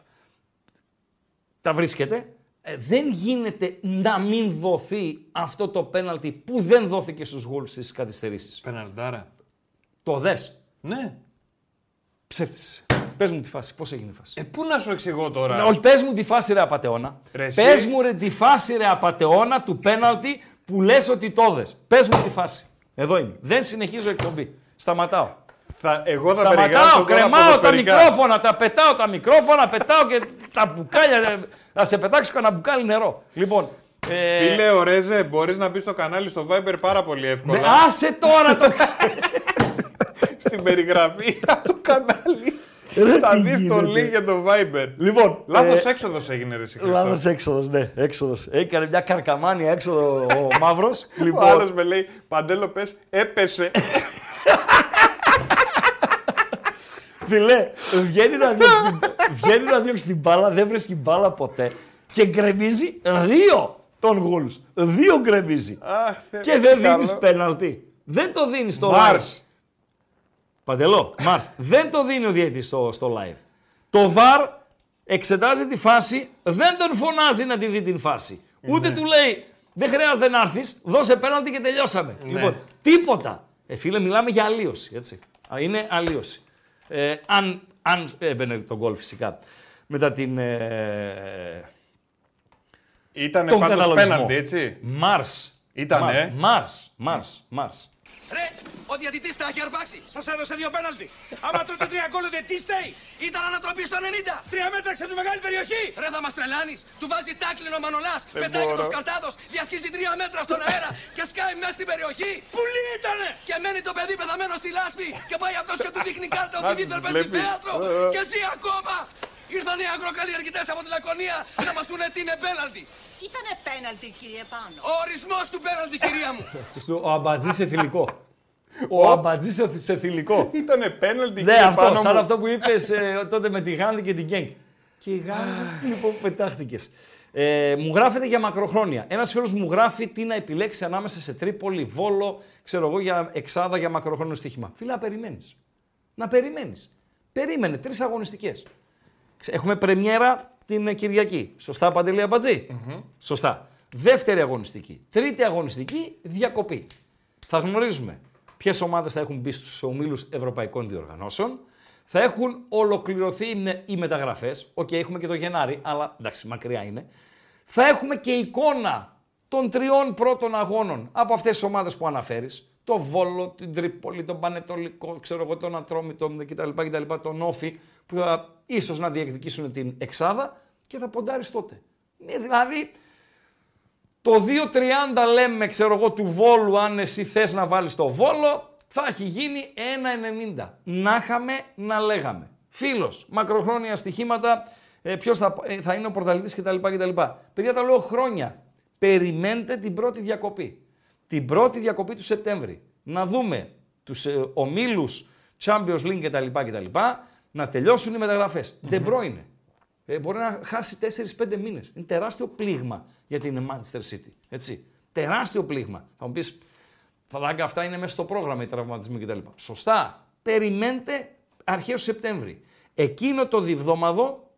τα βρίσκετε. Ε, δεν γίνεται να μην δοθεί αυτό το πέναλτι που δεν δόθηκε στους Wolves στις καθυστερήσεις. Πεναλτάρα. Το δες; Ναι. Ψεύτης. Πες μου τη φάση, πώς έγινε η φάση; Ε, πού να σου εξηγώ τώρα; Ναι, όχι, πες μου τη φάση ρε απατεώνα. Ρε, εσύ. Πες μου ρε τη φάση ρε απατεώνα του πέναλτι που λες ότι το δες. Πες μου τη φάση. Εδώ είμαι. Δεν συνεχίζω εκπομπή. Σταματάω. Θα, εγώ θα περιγράψω Σταματάω, τώρα κρεμάω τα ποδοσφαιρικά. μικρόφωνα, τα πετάω τα μικρόφωνα, πετάω και τα μπουκάλια. ε, Θα σε πετάξω κανένα μπουκάλι νερό. Λοιπόν, ε, Φίλε, ο Ρέζε, μπορείς να μπεις στο κανάλι στο Viber πάρα πολύ εύκολα. ναι, άσε τώρα το... Στην περιγραφή από το κανάλι. Ρε, Θα τι δεις το γίνεται. link για το Viber. Λοιπόν, Λάθος ε, έξοδος έγινε ρε εσύ, Χριστό. Λάθος έξοδος, ναι, έξοδος. Έκανε μια καρκαμάνια έξοδο ο Μαύρος. Ο λοιπόν, άλλος με λέει Παντέλο πες, έπεσε. Φιλέ, βγαίνει να, διώξει την, βγαίνει να διώξει την μπάλα, δεν βρίσκει μπάλα ποτέ και γκρεμίζει δύο τον Γουλς. Δύο γκρεμίζει. Αχ, Θεέ, και δεν καλό. δίνεις πέναλτι. Δεν το δίνεις στο live. Μάρς. Παντελό, Μάρς, δεν το δίνει ο διαιτητής στο, στο live. Το VAR εξετάζει τη φάση, δεν τον φωνάζει να τη δει την φάση. Ούτε Ναι. του λέει, δεν χρειάζεται να έρθεις, δώσε πέναλτι και τελειώσαμε. Ναι. Λοιπόν, τίποτα. Ε, φίλε, μιλάμε για αλλίωση, έτσι. Α, Είναι αλλίωση. Ε, αν, αν έμπαινε το γκολ φυσικά. Μετά την... Ε, Ήτανε τον πάντως καταλογισμό. πέναλτι, έτσι; Μάρς. Ήτανε. Μάρς, Μάρς, Μάρς. Ρε, ο διαιτητής τα έχει αρπάξει. Σας έδωσε δύο πέναλτι. Άμα τρώτε τρία γκολ, δεν τι στέει. Ήταν ανατροπή στο 90. Τρία μέτρα σε τη μεγάλη περιοχή. Ρε, θα μας τρελάνεις. Του βάζει τάκλινο ο Μανολάς. Δεν Πετάει και μπορώ. το σκαρτάδος. Διασχίζει τρία μέτρα στον αέρα και σκάει μέσα στην περιοχή. Πουλί ήτανε. Και μένει το παιδί πεθαμένο στη λάσπη. Και πάει αυτός και του δείχνει κάρτα Να ότι τους δίθεν παίζει βλέπει. θέατρο. Ε, ε. Και ζει ακόμα. Ήρθαν οι αγροκαλλιεργητές από τη Λακωνία να μας πούνε τι είναι πέναλτι. Ήτανε πέναλτι, κύριε Πάνο; Ο ορισμός του πέναλτι, κυρία μου. Ο αμπατζής σε θηλυκό. Ο αμπατζής σε- σε θηλυκό. Ήτανε πέναλτι. Ναι, κύριε αυτό, Πάνο σαν μου. αυτό που είπες τότε με τη Γάνδη και την Γκένγκ. Και η Γάνδη, λοιπόν, πετάχτηκες. Ε, μου γράφετε για μακροχρόνια. Ένας φίλος μου γράφει τι να επιλέξει ανάμεσα σε Τρίπολη, Βόλο, ξέρω εγώ, για εξάδα για μακροχρόνιο στοίχημα. Φίλε, να περιμένεις. Να περιμένεις. Περίμενε τρεις αγωνιστικές. Έχουμε πρεμιέρα την ε, Κυριακή. Σωστά, Παντελή Αμπατζή; Σωστά. Δεύτερη αγωνιστική. Τρίτη αγωνιστική, διακοπή. Θα γνωρίζουμε ποιες ομάδες θα έχουν μπει στους ομίλους Ευρωπαϊκών Διοργανώσεων. Θα έχουν ολοκληρωθεί οι- οι μεταγραφές. Οκ, έχουμε και το Γενάρη, αλλά εντάξει, μακριά είναι. Θα έχουμε και εικόνα των τριών πρώτων αγώνων από αυτές τις ομάδες που αναφέρεις. Το Βόλο, την Τρίπολη, τον Πανετολικό, ξέρω εγώ, τον Ατρόμητο κτλ. κτλ τον Όφη, που θα ίσως να διεκδικήσουν την Εξάδα και θα ποντάρεις τότε. Ναι, δηλαδή, το 2.30 λέμε, ξέρω εγώ, του Βόλου, αν εσύ θες να βάλεις το Βόλο, θα έχει γίνει 1.90. Να είχαμε, να λέγαμε. Φίλος, μακροχρόνια στοιχήματα, ε, ποιος θα, ε, θα είναι ο πρωταθλητής κτλ, κτλ. Παιδιά, τα λέω χρόνια. Περιμένετε την πρώτη διακοπή. Την πρώτη διακοπή του Σεπτέμβρη. Να δούμε τους ε, ομίλους Champions League κτλ, κτλ. Να τελειώσουν οι μεταγραφές. De Bruyne, ε, μπορεί να χάσει 4-5 μήνες. Είναι τεράστιο πλήγμα για την Manchester City. Έτσι. Τεράστιο πλήγμα. Θα μου πεις, Φαλάγκα, αυτά είναι μέσα στο πρόγραμμα οι τραυματισμοί κτλ. Σωστά. Περιμένετε αρχές του Σεπτέμβρη. Εκείνο το διβδόμαδο,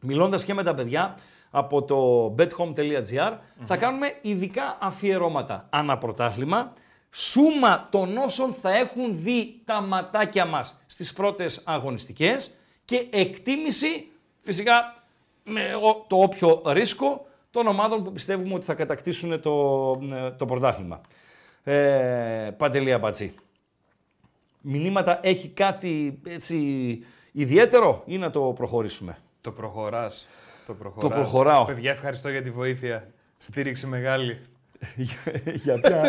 μιλώντας και με τα παιδιά από το bethome.gr, θα κάνουμε ειδικά αφιερώματα αναπρωτάθλημα. Σούμα των όσων θα έχουν δει τα ματάκια μας στις πρώτες αγωνιστικές και εκτίμηση φυσικά με ο- το όποιο ρίσκο των ομάδων που πιστεύουμε ότι θα κατακτήσουν το, ε, το πρωτάθλημα. Ε, Παντελή Αμπατζή. Μηνύματα έχει κάτι έτσι ιδιαίτερο ή να το προχωρήσουμε; Το προχωράς. Το, προχωράς. προχωράω. Παιδιά, ευχαριστώ για τη βοήθεια. Στήριξη μεγάλη. Για ποια...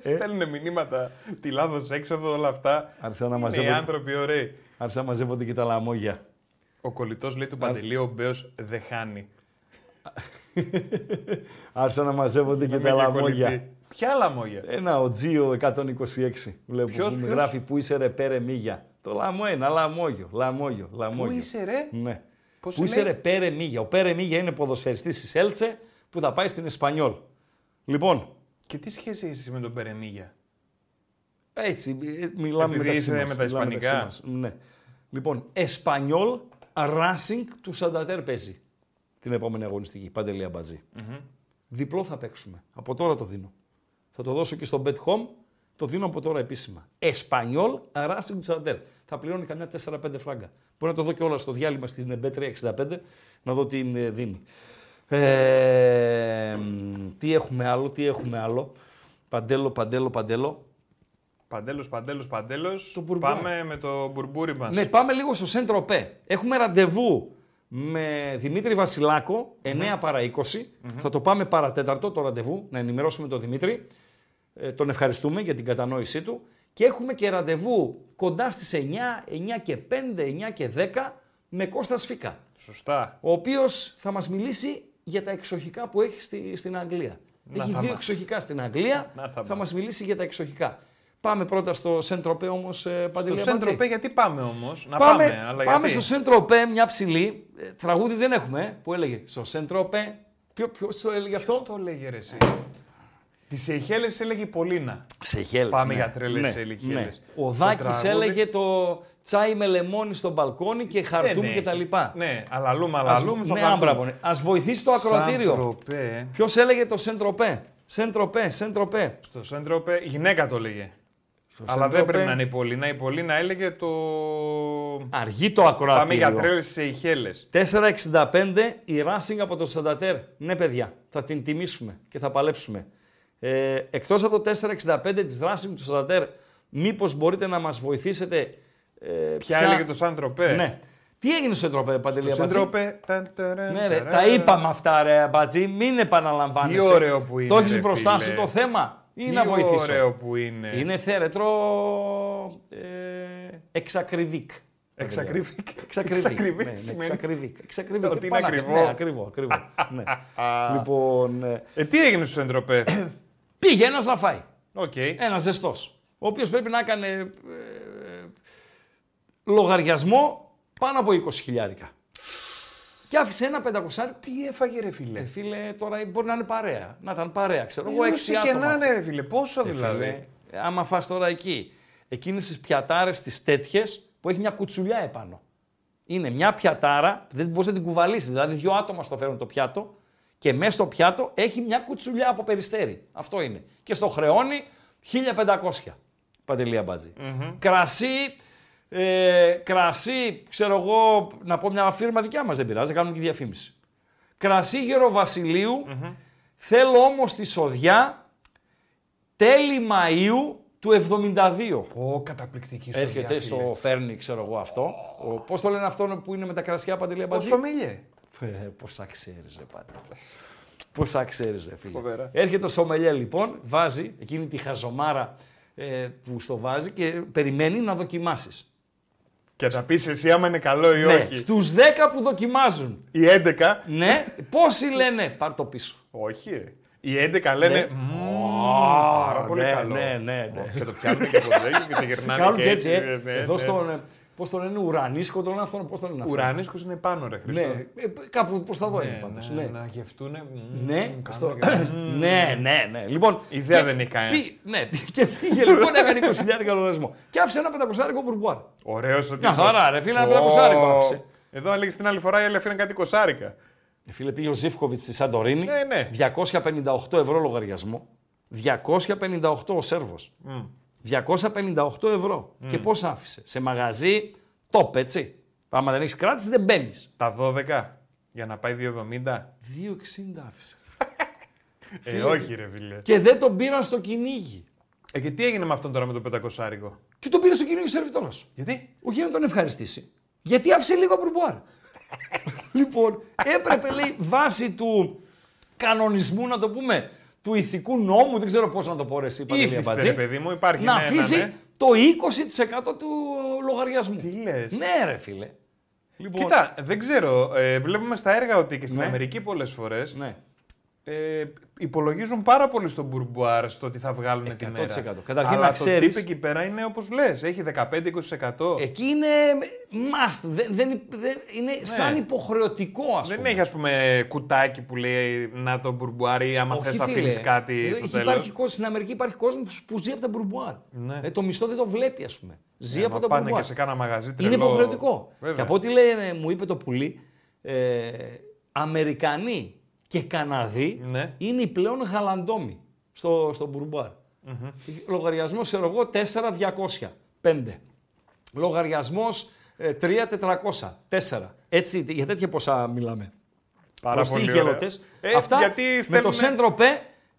Στέλνουν μηνύματα, τη λάθος έξοδο, όλα αυτά. Άρχισαν να Είναι οι μαζεύονται. άνθρωποι ωραίοι. Άρχισαν να μαζεύονται και τα λαμόγια. Ο κολλητός λέει του Παντελή, ο Μπέος δεν χάνει. Άρχισαν να μαζεύονται και Μην τα για λαμόγια. κολλητή. Ποια λαμόγια; Ένα ο Τζίο 126. Βλέπω Ποιος, που μου ποιος; γράφει που είσαι ρε πέρε μίγια. Το λαμό ένα λαμόγιο. Λαμόγιο. λαμόγιο. Πού είσαι, ρε; Ναι. Πώς Πού είσαι λέει; ρε Πέρε Μίγια. Ο Πέρε Μίγια είναι ποδοσφαιριστής της Έλτσε που θα πάει στην Εσπανιόλ. Λοιπόν, Και τι σχέση έχεις εσύ με τον Περεμίγια. έτσι ε, μιλάμε Επειδή μεταξύ είσαι μας. με τα μιλάμε ισπανικά. μεταξύ μας. Ναι. Λοιπόν, Εσπανιόλ Racing του Σαντατέρ παίζει την επόμενη αγωνιστική. Παντελή Αμπατζή. Διπλό θα παίξουμε. Από τώρα το δίνω. Θα το δώσω και στο Bet Home. Το δίνω από τώρα επίσημα. Εσπανιόλ Racing του Σαντατέρ. Θα πληρώνει καμιά 4-5 φράγκα. Μπορεί να το δω και όλα στο διάλειμμα στην Bet365 να δω τι είναι δίνει. Ε, μ, τι έχουμε άλλο, τι έχουμε άλλο. Παντέλο, παντέλο, παντέλο. Παντέλος, παντέλος, παντέλος. μπουρμπά. Πάμε με το μπουρμπούρι μας. Ναι, πάμε λίγο στο Σέντρο Πέ. Έχουμε ραντεβού με Δημήτρη Βασιλάκο, 9 παρά 20. Θα το πάμε παρατέταρτο το ραντεβού, να ενημερώσουμε τον Δημήτρη. Ε, τον ευχαριστούμε για την κατανόησή του. Και έχουμε και ραντεβού κοντά στις 9, 9 και 5, 9 και 10 με Κώστα Σφίκα, Σωστά. ο οποίος θα μας μιλήσει για τα εξοχικά που έχει στη, στην Αγγλία. Να έχει τα δύο μας. εξοχικά στην Αγγλία, Να τα θα μας. μας μιλήσει για τα εξοχικά. Πάμε πρώτα στο Σεντροπέ όμως, ε, Στο Παντελή Αμπατζή. Σέντροπε γιατί πάμε όμως; Να Πάμε, πάμε. αλλά πάμε γιατί; στο Σεντροπέ, μια ψηλή. Ε, τραγούδι δεν έχουμε, ε, που έλεγε στο Σεντροπέ. Ποιο, ποιος το έλεγε αυτό; Ποιος το έλεγε ρε εσύ; Τη Σεϊχέλες έλεγε η Πολίνα. Σε χέλες, Πάμε για τρέλες Σεϊχέλες. ναι. Ο Το Δάκης τραγούδι- έλεγε το τσάι με λεμόνι στο μπαλκόνι και χαρτούμ Δεν και τα έχει. λοιπά. Ναι, αλλά λούμε, αλλά Ας, λούμε στο ναι, χαρτούμ. άμπραβο, ναι. Ας βοηθήσει το ακροατήριο. Σαντροπέ. Ποιος έλεγε το Σεντροπέ; Σεντροπέ, Σεντροπέ. Στο Σέντροπε η γυναίκα το έλεγε. Αλλά δεν Σεντροπέ. πρέπει να είναι η Πολίνα. Η Πολίνα έλεγε το. Αργεί το Πάμε για ακροατήριο. τρέλε Σεϊχέλε. 4,65 η Racing από το Σαντατέρ. Ναι, παιδιά, θα την τιμήσουμε και θα παλέψουμε. Ε, εκτός από το 4,65 της Racing του Σαντατέρ, μήπως μπορείτε να μας βοηθήσετε. Ε, Ποια έλεγε το Σαντροπέ. Ναι. Τι έγινε στο Σεντροπέ, Παντελή Το Αμπατζή; Σέντροπε. ταν, ταραν, Ναι, ρε, ταραν. τα είπαμε αυτά, ρε Αμπατζή, μην επαναλαμβάνεσαι. Τι ωραίο που είναι, Το έχεις ρε, μπροστά φίλε. σου το θέμα ή Τι να βοηθήσω; ωραίο που είναι. Είναι θέρετρο ε, εξακριβίκ. Εξακρίβικ. Εξακριβίκ. Εξακριβίκ ναι, ναι, σημαίνει. εξακριβίκ. Εξακριβίκ. Ότι είναι Πάνω- ακριβό. Ναι, ακριβό, ακριβό. ναι. λοιπόν, ε, Ε, τι έγινε στο Σεν Τροπέ. πήγε ένας να φάει. Οκ. Ένας ζεστός. Ο οποίος πρέπει να έκανε ε, λογαριασμό πάνω από 20 χιλιάρικα. Και άφησε ένα πεντακοσάρι. Τι έφαγε ρε φίλε; Ε, φίλε, τώρα μπορεί να είναι παρέα. Να ήταν παρέα, ξέρω εγώ, Εγώ έξι και άτομα. να είναι ρε φίλε. Πόσο Ε, δηλαδή; φίλε, ε, άμα φας τώρα εκεί, εκείνες τις πιατάρες τις τέτοιες που έχει μια κουτσουλιά επάνω. Είναι μια πιατάρα, δεν μπορείς να την κουβαλήσεις, δηλαδή δύο άτομα στο φέρουν το πιάτο και μέσα στο πιάτο έχει μια κουτσουλιά από περιστέρι. Αυτό είναι. Και στο χρεώνει 1500. Παντελή Αμπάτζη. Κρασί, ε, κρασί, ξέρω εγώ, να πω μια φίρμα δικιά μας, δεν πειράζει, κάνουμε και διαφήμιση. Κρασί Γεροβασιλείου, θέλω όμως τη σοδιά τέλη Μαΐου του 72. Ω, καταπληκτική σου Έρχεται στο Φέρνη, ξέρω εγώ αυτό. Ο, πώς το λένε αυτό που είναι με τα κρασιά παντελή Αμπατζή. Πόσο μίλιε. Ε, πόσα ξέρεις ρε πάντα. Πόσα ξέρεις ρε φίλε. Φοβερά. Έρχεται ο Σομελιέ λοιπόν, βάζει εκείνη τη χαζομάρα ε, που στο βάζει και περιμένει να δοκιμάσεις. Και θα πεις εσύ άμα είναι καλό ή Ναι, όχι. στους 10 που δοκιμάζουν. Οι 11. Ναι, πόσοι λένε πάρ το πίσω. Όχι, ρε. Οι 11 λένε. Ναι. «Μμμ, Πάρα πολύ ναι, καλό. ναι, ναι, ναι. Και το πιάνουν και από το τέτοιο και το γυρνάνε. Κάνουν και και έτσι, ε. ναι, ναι, Εδώ ναι. στον. Ε, Πώς το λένε, ουρανίσκο το λένε αυτόν, πώς το λένε αυτό. Ουρανίσκος είναι πάνω, ρε Χριστό. Ναι, ε, κάπου προς τα δω είναι Ναι, πάντω. ναι, Ναι. Να γευτούνε. Ναι, μμμ, στο... κάνουν και- μμμ. ναι, ναι, ναι. Λοιπόν, Ιδέα και δεν έχει κανένα. πή- Ναι, και πήγε λοιπόν, έκανε 20.000 λογαριασμό. Και άφησε ένα πεντακοσάρικο μπουρμπουάρ. Ωραίος ο Μια τύπος. χαρά, ρε, φίλε, ένα Ω, πεντακοσάρικο άφησε. Εδώ έλεγε την άλλη φορά η άλλη έφερε κάτι κοσάρικα. Ε, Φίλε, πήγε ο Ζήφκοβιτς στη Σαντορίνη. Ναι, ναι. 258 ευρώ λογαριασμό. 258 ο Σέρβος. 258 ευρώ. Και πώς άφησε; Σε μαγαζί, top έτσι. Άμα δεν έχεις κράτηση, δεν μπαίνεις. Τα 12 για να πάει 2,70. 2,60 άφησε. Ε, όχι, ρε φίλε. Και δεν τον πήραν στο κυνήγι. Ε, και τι έγινε με αυτόν τώρα με το πεντακοσάρικο; Και τον πήρε στο κυνήγι ο σερβιτόρο. Γιατί; Όχι για να τον ευχαριστήσει. Γιατί άφησε λίγο μπουρμπουάρ. λοιπόν, έπρεπε λέει βάσει του κανονισμού να το πούμε, του ηθικού νόμου, δεν ξέρω πώς να το πω ρε εσύ Παντελή Ήθιστε, Αμπατζή, ρε παιδί μου, υπάρχει να ναι, ένα, αφήσει ναι. το 20% του λογαριασμού. Τι λες. Ναι ρε φίλε. Λοιπόν, Κοίτα, δεν ξέρω. Ε, βλέπουμε στα έργα ότι και στην Ναι. Αμερική πολλές φορές Ναι, ε, υπολογίζουν πάρα πολύ στον πουρμπουάρ στο τι θα βγάλουν τη 100%. μέρα. Καταρχήν Αλλά να το ξέρεις- tip εκεί πέρα είναι όπως λες. Έχει 15-20%. εκεί είναι must, δεν, δεν, δεν- είναι σαν υποχρεωτικό ας Ναι. Δεν πούμε. έχει, ας πούμε, κουτάκι που λέει να το πουρμπουάρ ή άμα θες Όχι, να φίλε. αφήνεις κάτι Εδώ στο έχει τέλος. υπάρχει κόσμος, στην Αμερική υπάρχει κόσμος που, που ζει από τα πουρμπουάρ. Ναι. Ε, το μισθό δεν το βλέπει, ας πούμε. Ζει από Άμα τα πάνε πουρμπουάρ. και σε κάνα μαγαζί τρελό. Είναι υποχρεωτικό. Βέβαια. Και από ό,τι λέει, ε, μου είπε το πουλί, ε, Αμερικανοί και Καναδοί Ναι. είναι οι πλέον γαλαντόμοι στο, στο μπουρμπουάρ. Λογαριασμός, ξέρω εγώ, 4.200. 5. Λογαριασμός 3.400. 4. Έτσι, για τέτοια ποσά μιλάμε. Πάρα Προστοί πολύ οι ωραία. γελοτές. Ε, Αυτά γιατί με το στέλνουνε- Σέντροπε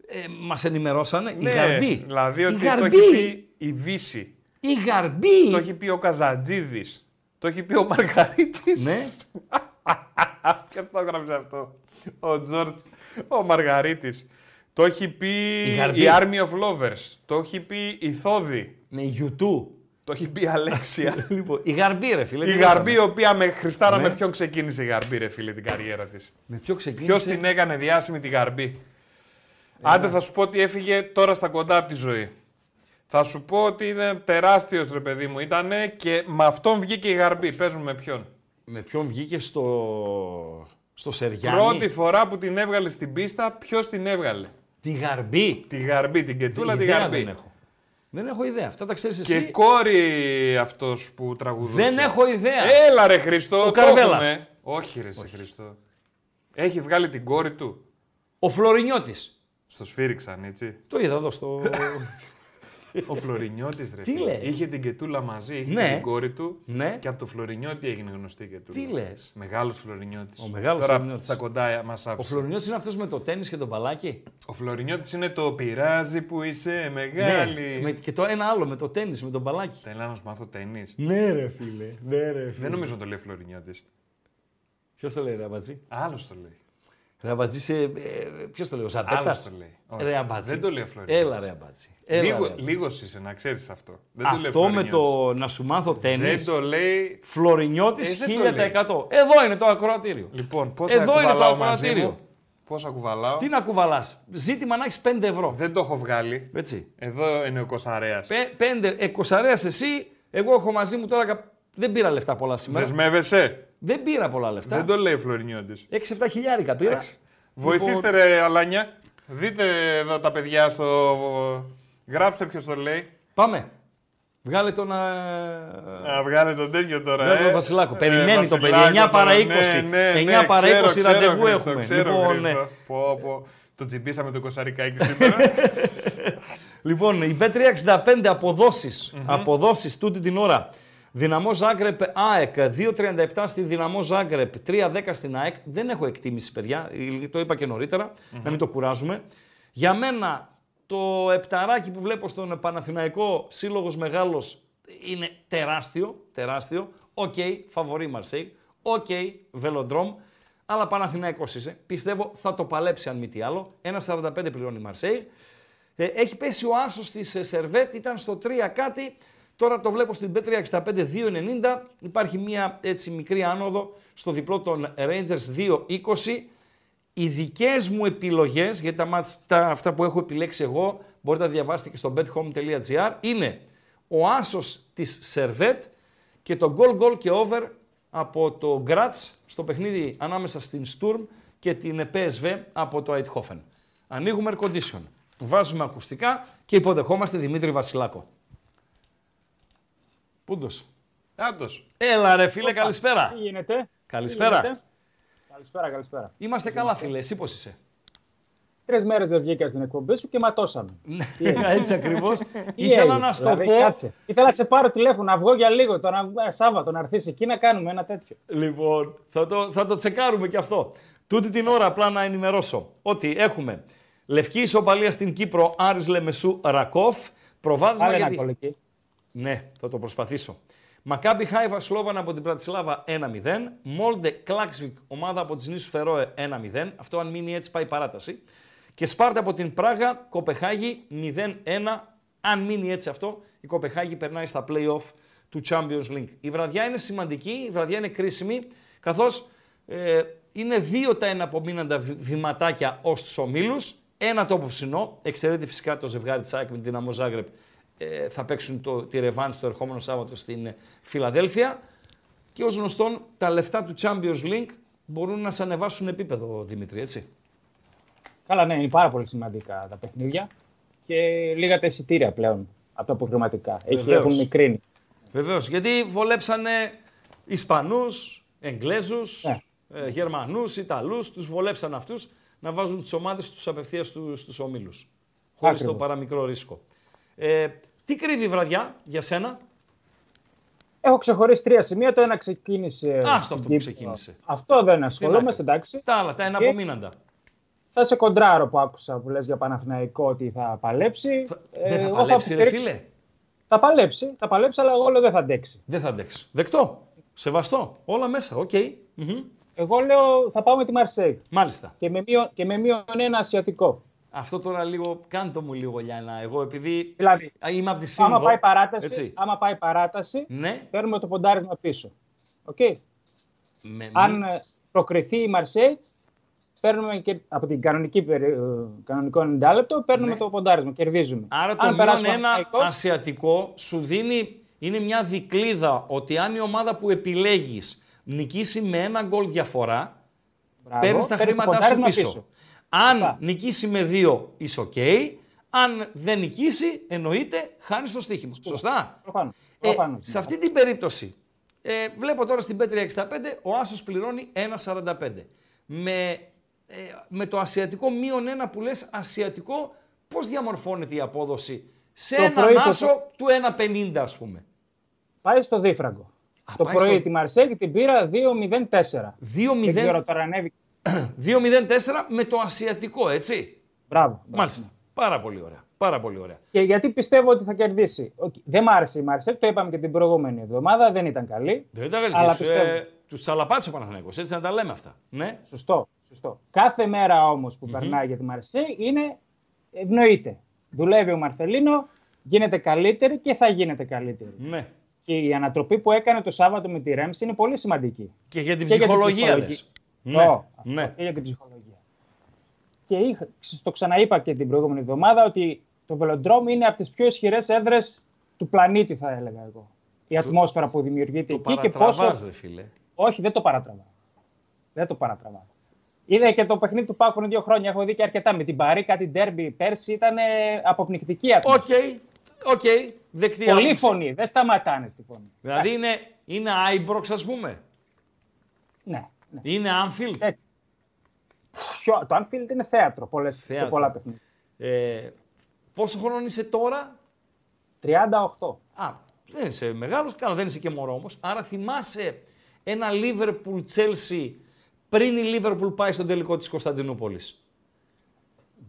ε, μας ενημερώσανε. Ναι, η Γαρμπή. Δηλαδή ότι η το Γαρμπή. έχει πει η Βύση. Η Γαρμπή. Το έχει πει ο Καζατζίδης. Το έχει πει ο Μαργαρίτης. Ναι. Ποιο το έγραψε αυτό. Ο Τζορτ. Ο Μαργαρίτης. Το έχει πει Η Γαρμπή. η Army of Lovers. Το έχει πει η Θόδη. Ναι, Ιουτού. Το έχει πει η Αλέξια. λοιπόν, η Γαρμπή, ρε φίλε. η τι Γαρμπή, η δώσαμε. οποία με Χριστάρα Ναι. με ποιον ξεκίνησε η Γαρμπή, ρε φίλε, την καριέρα της; Με ποιο ξεκίνησε; Ποιος την έκανε διάσημη τη Γαρμπή; Άντε θα σου πω ότι έφυγε τώρα στα κοντά από τη ζωή. Θα σου πω ότι είναι τεράστιος ρε παιδί μου ήταν και με αυτόν βγήκε η Γαρμπή. Παίζουμε με ποιον. Με ποιον βγήκε στο, στο Σεριάννη; Πρώτη φορά που την έβγαλε στην πίστα, ποιος την έβγαλε; Τη Γαρμπή. Τη Γαρμπή, την Κετούλα τη Ιδέα Γαρμπή. δεν έχω. Δεν έχω ιδέα. Αυτά τα ξέρεις Και εσύ. κόρη αυτός που τραγουδούσε. Δεν έχω ιδέα. Έλα ρε Χριστό. το Καρβέλας. έχουμε. Όχι ρε σε Χριστό. Έχει βγάλει την κόρη του. Ο Φλωρινιώτης. Στο σφύριξαν, έτσι. Το είδα εδώ στο. Ο Φλωρινιώτης, ρε. Τι φίλε. λες; Είχε την Κετούλα μαζί, είχε Ναι. και την κόρη του. ναι. Και από το Φλωρινιώτη έγινε γνωστή η Κετούλα. Τι λες; Μεγάλος Φλωρινιώτης. Ο μεγάλος Τώρα Φλωρινιώτης. στα κοντά μας άφησε. Ο Φλωρινιώτης είναι αυτός με το τέννη και το μπαλάκι; Ο Φλωρινιώτης είναι το πειράζει που είσαι μεγάλη. Ναι. Με, και το ένα άλλο με το τέννη, με το μπαλάκι. Θέλα να σου μάθω ταινί. Ναι, ρε φίλε. Ναι, ρε φίλε. Δεν νομίζω να το λέει Φλωρινιώτης. Ποιος το λέει, ρε Αμπατζή; Άλλος το λέει. Ρε Αμπατζή, σε... ε, ποιος το λέει, ο Ζαμπέτα. Άλλος το λέει. Όχι. Ρε Αμπατζή. Δεν το λέει ο Φλωρινιώτης. Έλα, ρε Αμπατζή. Έλα, Λίγο, ρε, Αμπατζή. λίγος είσαι, να ξέρεις αυτό. Δεν το λέει Αυτό με Φλωρινιώτης. το να σου μάθω τέννη. Δεν το λέει. Φλωρινιώτης Ε, δεν το 1000%. Εδώ είναι το ακροατήριο. Λοιπόν, πώς Εδώ θα είναι το κουβαλάω μαζί ακροατήριο. μου; Πώς θα κουβαλάω. Τι να κουβαλάς; Ζήτημα να έχεις 5 ευρώ. Δεν το έχω βγάλει. Έτσι. Εδώ είναι ο Κωνσταρέα. 5 εκοσαρέα εσύ, εγώ έχω μαζί μου τώρα. κα- Δεν πήρα λεφτά πολλά σήμερα. Δεσμεύεσαι; Δεν πήρα πολλά λεφτά. Δεν το λέει ο Φλωρινιώτης. 6-7 χιλιάρικα πήρα. Βοηθήστε ρε Αλάνια. Δείτε εδώ τα παιδιά στο... Γράψτε ποιος το λέει. Πάμε. Βγάλε τον. α, Να βγάλε τον τέτοιο τώρα. Βγάλε ε. τον Βασιλάκο. Ε, Περιμένει το παιδί. Βασιλάκο 9 παρά 20. τώρα. Ναι, ναι, 9 ναι, παρά ξέρω, 20 ξέρω, ραντεβού Χρήστο, έχουμε. Ξέρω, Λοιπόν, Χρήστο. ναι. Πω, πω. Το τσιμπήσαμε το κοσαρικάκι σήμερα. Λοιπόν, η Bet365 αποδόσεις, αποδόσεις τούτη την ώρα. Δυναμό Ζάγκρεπ ΑΕΚ 2.37 στη Δυναμό Ζάγκρεπ, 3.10 στην ΑΕΚ. Δεν έχω εκτίμηση, παιδιά. Το είπα και νωρίτερα, να μην το κουράζουμε. Για μένα το επταράκι που βλέπω στον Παναθηναϊκό Σύλλογος Μεγάλος είναι τεράστιο, τεράστιο. Οκ, φαβορή Μαρσέη. Οκ, Βελοντρόμ. Αλλά Παναθηναϊκός είσαι. Πιστεύω θα το παλέψει αν μη τι άλλο. 1.45 πληρώνει η Μαρσέη. Ε, έχει πέσει ο άσος της ε, Σερβέτ, ήταν στο 3 κάτι. Τώρα το βλέπω στην B365 2,90. Υπάρχει μια έτσι μικρή άνοδο στο διπλό των Rangers 2,20. Οι δικές μου επιλογές, γιατί τα, μάτς, τα, αυτά που έχω επιλέξει εγώ, μπορείτε να διαβάσετε και στο bethome.gr, είναι ο άσος της Σερβέτ και το goal goal και over από το Graz στο παιχνίδι ανάμεσα στην Sturm και την PSV από το Eindhoven. Ανοίγουμε air condition, βάζουμε ακουστικά και υποδεχόμαστε Δημήτρη Βασιλάκο. Πούντος. Άτος. Έλα ρε φίλε, καλησπέρα. Τι γίνεται; Καλησπέρα. Τι γίνεται; Καλησπέρα, καλησπέρα. Είμαστε καλά φίλε, εσύ πώς είσαι; Τρεις μέρες δεν βγήκα στην εκπομπή σου και ματώσαμε. Ναι, έτσι ακριβώς. Τι Ήθελα έγινε, να σου δηλαδή, πω, Κάτσε. Ήθελα να σε πάρω τηλέφωνο να βγω για λίγο το ε, Σάββατο να έρθεις εκεί να κάνουμε ένα τέτοιο. Λοιπόν, θα το, θα το τσεκάρουμε και αυτό. Τούτη την ώρα απλά να ενημερώσω ότι έχουμε Λευκή Ισοπαλία στην Κύπρο, Άρης Λεμεσού, Ρακόφ. Προβάδισμα Άλλα για ένα τη- κόλλο εκεί. Ναι, θα το προσπαθήσω. Μακάμπι Χάιβα Σλόβαν από την Πρατισλάβα 1-0. Μόλντε Κλάξβικ, ομάδα από τις νήσους Φερόε 1-0. Αυτό αν μείνει έτσι πάει παράταση. Και Σπάρτα από την Πράγα, Κοπεχάγη 0-1. Αν μείνει έτσι αυτό, η Κοπεχάγη περνάει στα play-off του Champions League. Η βραδιά είναι σημαντική, η βραδιά είναι κρίσιμη, καθώς ε, είναι δύο τα εναπομείναντα βη- βηματάκια ως τους ομίλους. Ένα το ψινό, εξαιρείται φυσικά το ζευγάρι της ΑΕΚ με την Δυναμό Ζάγκρεπ, ε, θα παίξουν το, τη ρεβάνς το ερχόμενο Σάββατο στην ε, Φιλαδέλφια. Και ως γνωστόν, τα λεφτά του Champions League μπορούν να σε ανεβάσουν επίπεδο, Δημήτρη, έτσι. Καλά, ναι, είναι πάρα πολύ σημαντικά τα παιχνίδια και λίγα τα εισιτήρια πλέον από τα αποχρηματικά. Έχει, Βεβαίως. έχουν μικρύνει. Βεβαίως, γιατί βολέψανε Ισπανούς, Εγγλέζους, Ναι. ε, Γερμανούς, Ιταλούς, τους βολέψαν αυτούς να βάζουν τις ομάδες τους απευθείας στους, στους ομίλους. Χωρίς το Ακριβώς. παραμικρό ρίσκο. Ε, τι κρύβει η βραδιά για σένα, Έχω ξεχωρίσει τρία σημεία. Το ένα ξεκίνησε. Άστο αυτό στην που Κύπρο. ξεκίνησε. Αυτό δεν άκρη. ασχολούμαστε, εντάξει. τα άλλα, τα εναπομείναντα. Θα σε κοντράρω που άκουσα που λες για Παναθηναϊκό ότι θα παλέψει. Ε, δεν θα εγώ παλέψει, ρε υποστηρίξω- φίλε. Θα παλέψει, θα παλέψει, αλλά εγώ λέω δεν θα αντέξει. Δεν θα αντέξει. Δεκτό. Σεβαστό. Όλα μέσα. Οκ. Μμμ. Εγώ λέω θα πάω με τη Μαρσέη Μάλιστα. και με μείον, και με μείον ένα ασιατικό. Αυτό τώρα λίγο, κάντε μου λίγο λιανά. Εγώ επειδή Δηλαδή, α, είμαι από τη Σίνδο. άμα πάει παράταση, έτσι. άμα πάει παράταση Ναι. παίρνουμε το ποντάρισμα πίσω. Οκ. Με, Αν ε, προκριθεί η Μαρσέη, παίρνουμε και από την κανονική, περι- ε, κανονικό 90 λεπτό, παίρνουμε το ποντάρισμα, κερδίζουμε. Ναι. Άρα το Αν μείον περάσουμε ένα Παναθηναϊκός, ασιατικό σου δίνει, είναι μια δικλίδα ότι αν η ομάδα που επιλέγεις νικήσει με ένα γκολ διαφορά, μπράβο, παίρνεις τα παίρνεις το χρήματά σου ποντάρισμα πίσω. Αν Σωστά. νικήσει με δύο, είσαι οκ. Αν δεν νικήσει, εννοείται, χάνεις το στοίχημα. Σωστά. Προφανώς. Ε, Προφανώς. σε αυτή την περίπτωση, ε, βλέπω τώρα στην bet365, ο Άσος πληρώνει 1,45. Με, ε, με το ασιατικό μείον ένα που λες ασιατικό, πώς διαμορφώνεται η απόδοση σε Το έναν πρωί το- Άσο του 1,50 ας πούμε; Πάει στο δίφραγκο. Α, το πάει πρωί στο- τη Μαρσέη την πήρα 2-0-4. 2-0 Δεν ξέρω τώρα ανέβηκε. 2-0-4 με το ασιατικό, έτσι. Μπράβο. μπράβο. Μάλιστα. Πάρα πολύ ωραία. Πάρα πολύ ωραία. Και γιατί πιστεύω ότι θα κερδίσει. Οκ, Δεν μ' άρεσε η Μαρσέη, το είπαμε και την προηγούμενη εβδομάδα, δεν ήταν καλή. Δεν ήταν Αλλά καλύτερη. πιστεύω. Ε, τους τσαλαπάτησε ο Παναθηναϊκός, έτσι να τα λέμε αυτά. Ναι. Σωστό, σωστό. Κάθε μέρα όμως που περνάει για τη Μαρσέη είναι ευνοείται. Δουλεύει ο Μαρθελίνο, γίνεται καλύτερη και θα γίνεται καλύτερη. ναι. Και η ανατροπή που έκανε το Σάββατο με τη Ρέμψη είναι πολύ σημαντική. Και για την Και για την ψυχολογία, ψυχολογία. λες. Αυτό, Ναι. αυτό, ναι. Και για την ψυχολογία. Και είχα, το ξαναείπα και την προηγούμενη εβδομάδα ότι το Βελοντρόμ είναι από τις πιο ισχυρές έδρες του πλανήτη θα έλεγα εγώ. Η ατμόσφαιρα που δημιουργείται Το εκεί και πόσο... παρατραβάς, ρε φίλε. Όχι, δεν το παρατραβά. Δεν το παρατραβά. Είδα και το παιχνίδι του ΠΑΟΚ πριν δύο χρόνια. Έχω δει και αρκετά. Με την Παρί, κάτι ντέρμπι πέρσι ήταν ε, αποπνικτική Οκ, ατμόσφαιρα. οκ, δεκτή Πολύ άποψη. φωνή. Δεν σταματάνε στη φωνή. Δηλαδή Εντάξει. είναι, είναι Άιμπροξ, ας πούμε. Ναι. Ναι. Είναι Anfield; Ε, Ποιο- το Anfield είναι θέατρο, πολλές, σε Θέατρο. πολλά παιχνίδια. Ε, πόσο χρόνο είσαι τώρα; 38. Α, δεν είσαι μεγάλος, καλά δεν είσαι και μωρό όμως. Άρα θυμάσαι ένα Liverpool Chelsea πριν η Liverpool πάει στον τελικό της Κωνσταντινούπολης;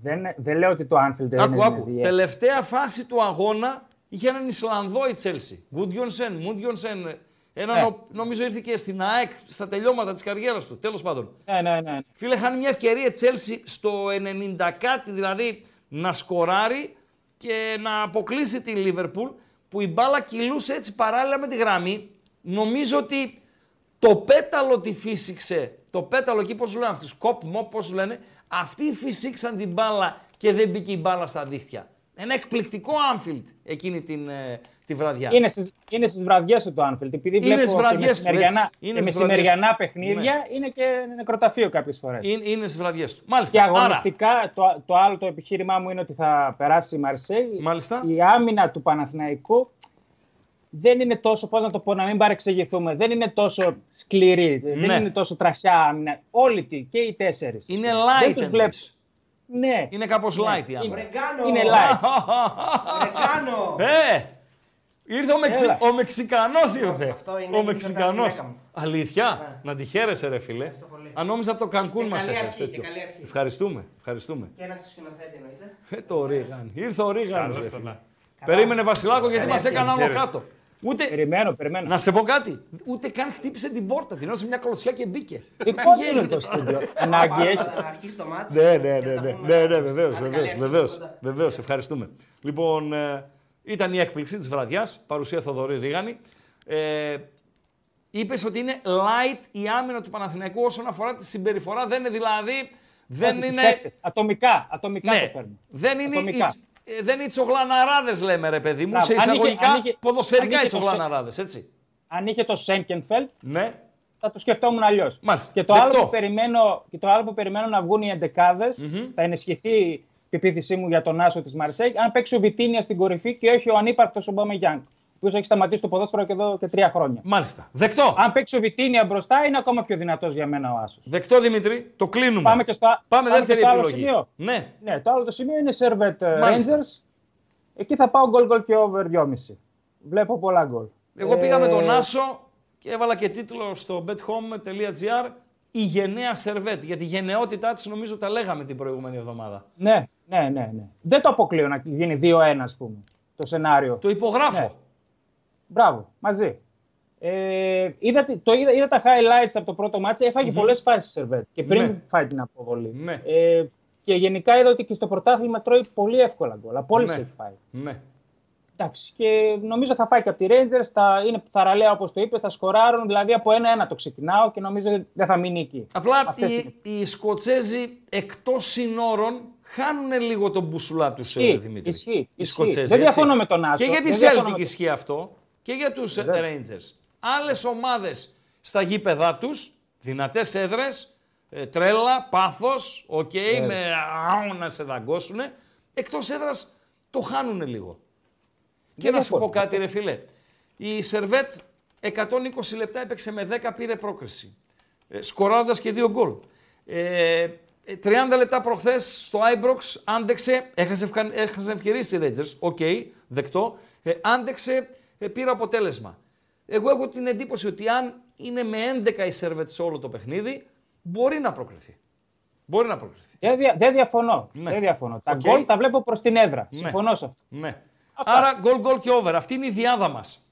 Δεν, δεν λέω ότι το Anfield δεν Άκου, είναι άκου. ιδιαίτερο. Τελευταία φάση του αγώνα είχε έναν Ισλανδό η Τσέλσι. Γκούντιονσεν, Μούντιονσεν. Έναν, Ναι. ο- νομίζω ήρθε και στην ΑΕΚ στα τελειώματα της καριέρας του. Τέλος πάντων. Ναι, ναι, ναι. Φίλε, χάνει μια ευκαιρία η Τσέλσι στο 90 κάτι, δηλαδή να σκοράρει και να αποκλείσει τη Λίβερπουλ που η μπάλα κυλούσε έτσι παράλληλα με τη γραμμή. Νομίζω ότι το πέταλο τη φύσηξε. Το πέταλο εκεί, πώς λένε αυτοί, σκοπ, μοπ, πώς λένε, αυτοί φυσήξαν την μπάλα και δεν μπήκε η μπάλα στα δίχτυα. Ένα εκπληκτικό Anfield εκείνη την, ε, τη βραδιά. Είναι στις, είναι στις βραδιές του το Anfield. Επειδή Είναι βλέπω στις και βραδιές του, μεσημεριανά, έτσι. Είναι και στις μεσημεριανά βραδιές του. παιχνίδια είναι και νεκροταφείο κάποιες φορές. Είναι, είναι στις βραδιές του. Μάλιστα. Και Άρα, αγωνιστικά, το, το άλλο το επιχείρημά μου είναι ότι θα περάσει η Μαρσέη. Μάλιστα. Η άμυνα του Παναθηναϊκού δεν είναι τόσο, πώς να το πω, να μην παρεξηγηθούμε, δεν είναι τόσο σκληρή, Ναι. δεν είναι τόσο τραχιά άμυνα. Όλοι τι, και οι τέσσερις. είναι Δεν light τους εννοείς. βλέπω. Ναι. Είναι κάπως light η άμυνα. Είναι, Ρεγκάνο. είναι light. Ρεγκάνο. Ε! Ήρθε ο, Μεξι... Έλα. ο Μεξικανός ήρθε. Αυτό είναι ο η Μεξικανός. γιορτάζη γυναίκα μου. Αλήθεια; Να τη χαίρεσαι ρε φίλε. πολύ. Αν νόμιζα από το Κανκούν Και μας καλή έφερες αρχή, τέτοιο. και καλή αρχή. Ευχαριστούμε. Ευχαριστούμε. Και ένα σκηνοθέτη εννοείται. Ε, το Ρίγαν. Ήρθε ο Ρίγαν. Καλώς ρε τον φίλε. να. Περίμενε Βασιλάκο γιατί Καλή μας αρχή. έκανε άνω Χαίρετε. κάτω. Ούτε... Περιμένω, περιμένω. Να σε πω κάτι. Ούτε καν χτύπησε την πόρτα. Την έδωσε μια κλωτσιά και μπήκε. Δικό Τι του είναι γίνεται το τώρα; στούντιο. Ανάγκη Πάμε έχει. να αρχίσει το μάτς. Ναι, ναι, και ναι, θα τα ναι, πούμε ναι, ναι, αύριο. βεβαίως, Άντε, καλή βεβαίως, αρχή βεβαίως, κοντά. βεβαίως, ευχαριστούμε. Λοιπόν, ε, ήταν η έκπληξη της βραδιάς, παρουσία Θοδωρή Ρίγανη. Ε, Είπες ότι είναι light η άμυνα του Παναθηναϊκού όσον αφορά τη συμπεριφορά, δεν είναι δηλαδή, δεν Όχι, τους είναι... παίκτες. Ατομικά, ατομικά το Ναι, παίρνουν. δεν είναι, Ατομικά. οι, ε, δεν είναι οι τσογλαναράδες λέμε ρε παιδί μου, Μπράβο. σε Αν είχε- εισαγωγικά αν είχε- ποδοσφαιρικά αν οι είχε το σε- τσογλαναράδες, έτσι. Αν είχε το Σέγκενφελτ, Ναι, θα το σκεφτόμουν αλλιώς. Μάλιστα. Και το, άλλο Δεκτό. που περιμένω, και το άλλο που περιμένω να βγουν οι εντεκαδε θα ενισχυθεί η πεποίθησή μου για τον Άσο της Μαρσέη, αν παίξει ο Βιτίνια στην κορυφή και όχι ο ανύπαρκτος ο Μπάμε Γιάνγκ, ο οποίος έχει σταματήσει το ποδόσφαιρο και εδώ και τρία χρόνια. μάλιστα. Δεκτό. Αν παίξει ο Βιτίνια μπροστά, είναι ακόμα πιο δυνατός για μένα ο Άσος. Δεκτό Δημήτρη, το κλείνουμε. Πάμε και στο, Πάμε και δεύτερη στο άλλο επιλογή. σημείο. Ναι, Ναι, το άλλο το σημείο είναι Servet ε, Μάλιστα. Rangers. Εκεί θα πάω γκολ γκολ και over 2,5. Βλέπω πολλά γκολ. Εγώ πήγα με τον Ε, Άσο και έβαλα και τίτλο στο bethome.gr η γενναία σερβέτ. Για τη γενναιότητά της νομίζω τα λέγαμε την προηγούμενη εβδομάδα. Ναι, ναι, ναι, ναι. Δεν το αποκλείω να γίνει 2-1, ας πούμε, το σενάριο. Το υπογράφω. Ναι. Μπράβο, μαζί. Ε, είδα, τη- το είδα, είδα τα highlights από το πρώτο μάτσο. Έφαγε πολλές φάσεις η Σερβέτ και πριν Ναι. φάει την αποβολή. Ναι. Ε, Και γενικά είδα ότι και στο πρωτάθλημα τρώει πολύ εύκολα γκολ. Απόλυση Ναι. έχει φάει. Ναι. Εντάξει, και νομίζω θα φάει και από τη Rangers, θα είναι θαραλέα όπως το είπες, θα σκοράρουν, δηλαδή από ένα-ένα το ξεκινάω και νομίζω ότι δεν θα μείνει εκεί. Απλά Αυτές οι, είναι. οι Σκοτσέζοι εκτός συνόρων χάνουν λίγο τον μπουσουλά τους, Ισχύει, Δημήτρη. ισχύει, Οι ισχύει. Σκοτσέζοι, Δεν έτσι. διαφωνώ με τον Άσο, Και για τη δεν διαφωνώ Celtic με- ισχύει αυτό και για τους Βέβαια. Rangers. Άλλες ομάδες στα γήπεδά τους, δυνατές έδρες, τρέλα, πάθος, οκ, με άου να σε δαγκώσουν. Εκτός έδρας το χάνουν λίγο. Και Δεν να σου πω διαφωνώ. κάτι, ρε φίλε. Η Σερβέτ 120 λεπτά έπαιξε με 10, πήρε πρόκριση. Ε, σκοράροντας και δύο γκολ. Ε, ε, 30 λεπτά προχθές στο Άιμπροξ άντεξε, έχασε, ευκα... έχασε ευκαιρίες οι Rangers, οκ, δεκτό, ε, άντεξε, ε, πήρε αποτέλεσμα. Εγώ έχω την εντύπωση ότι αν είναι με 11 η Σερβέτ σε όλο το παιχνίδι, μπορεί να προκριθεί. Μπορεί να προκριθεί. Δεν, δια- δεν διαφωνώ. Ναι. Δεν διαφωνώ. Τα Οκ. γκολ τα βλέπω προς την έδρα. Ναι. Συμφωνώ σε αυτό. Ναι. Αυτά. Άρα γκολ γκολ και over. Αυτή είναι η διάδα μας.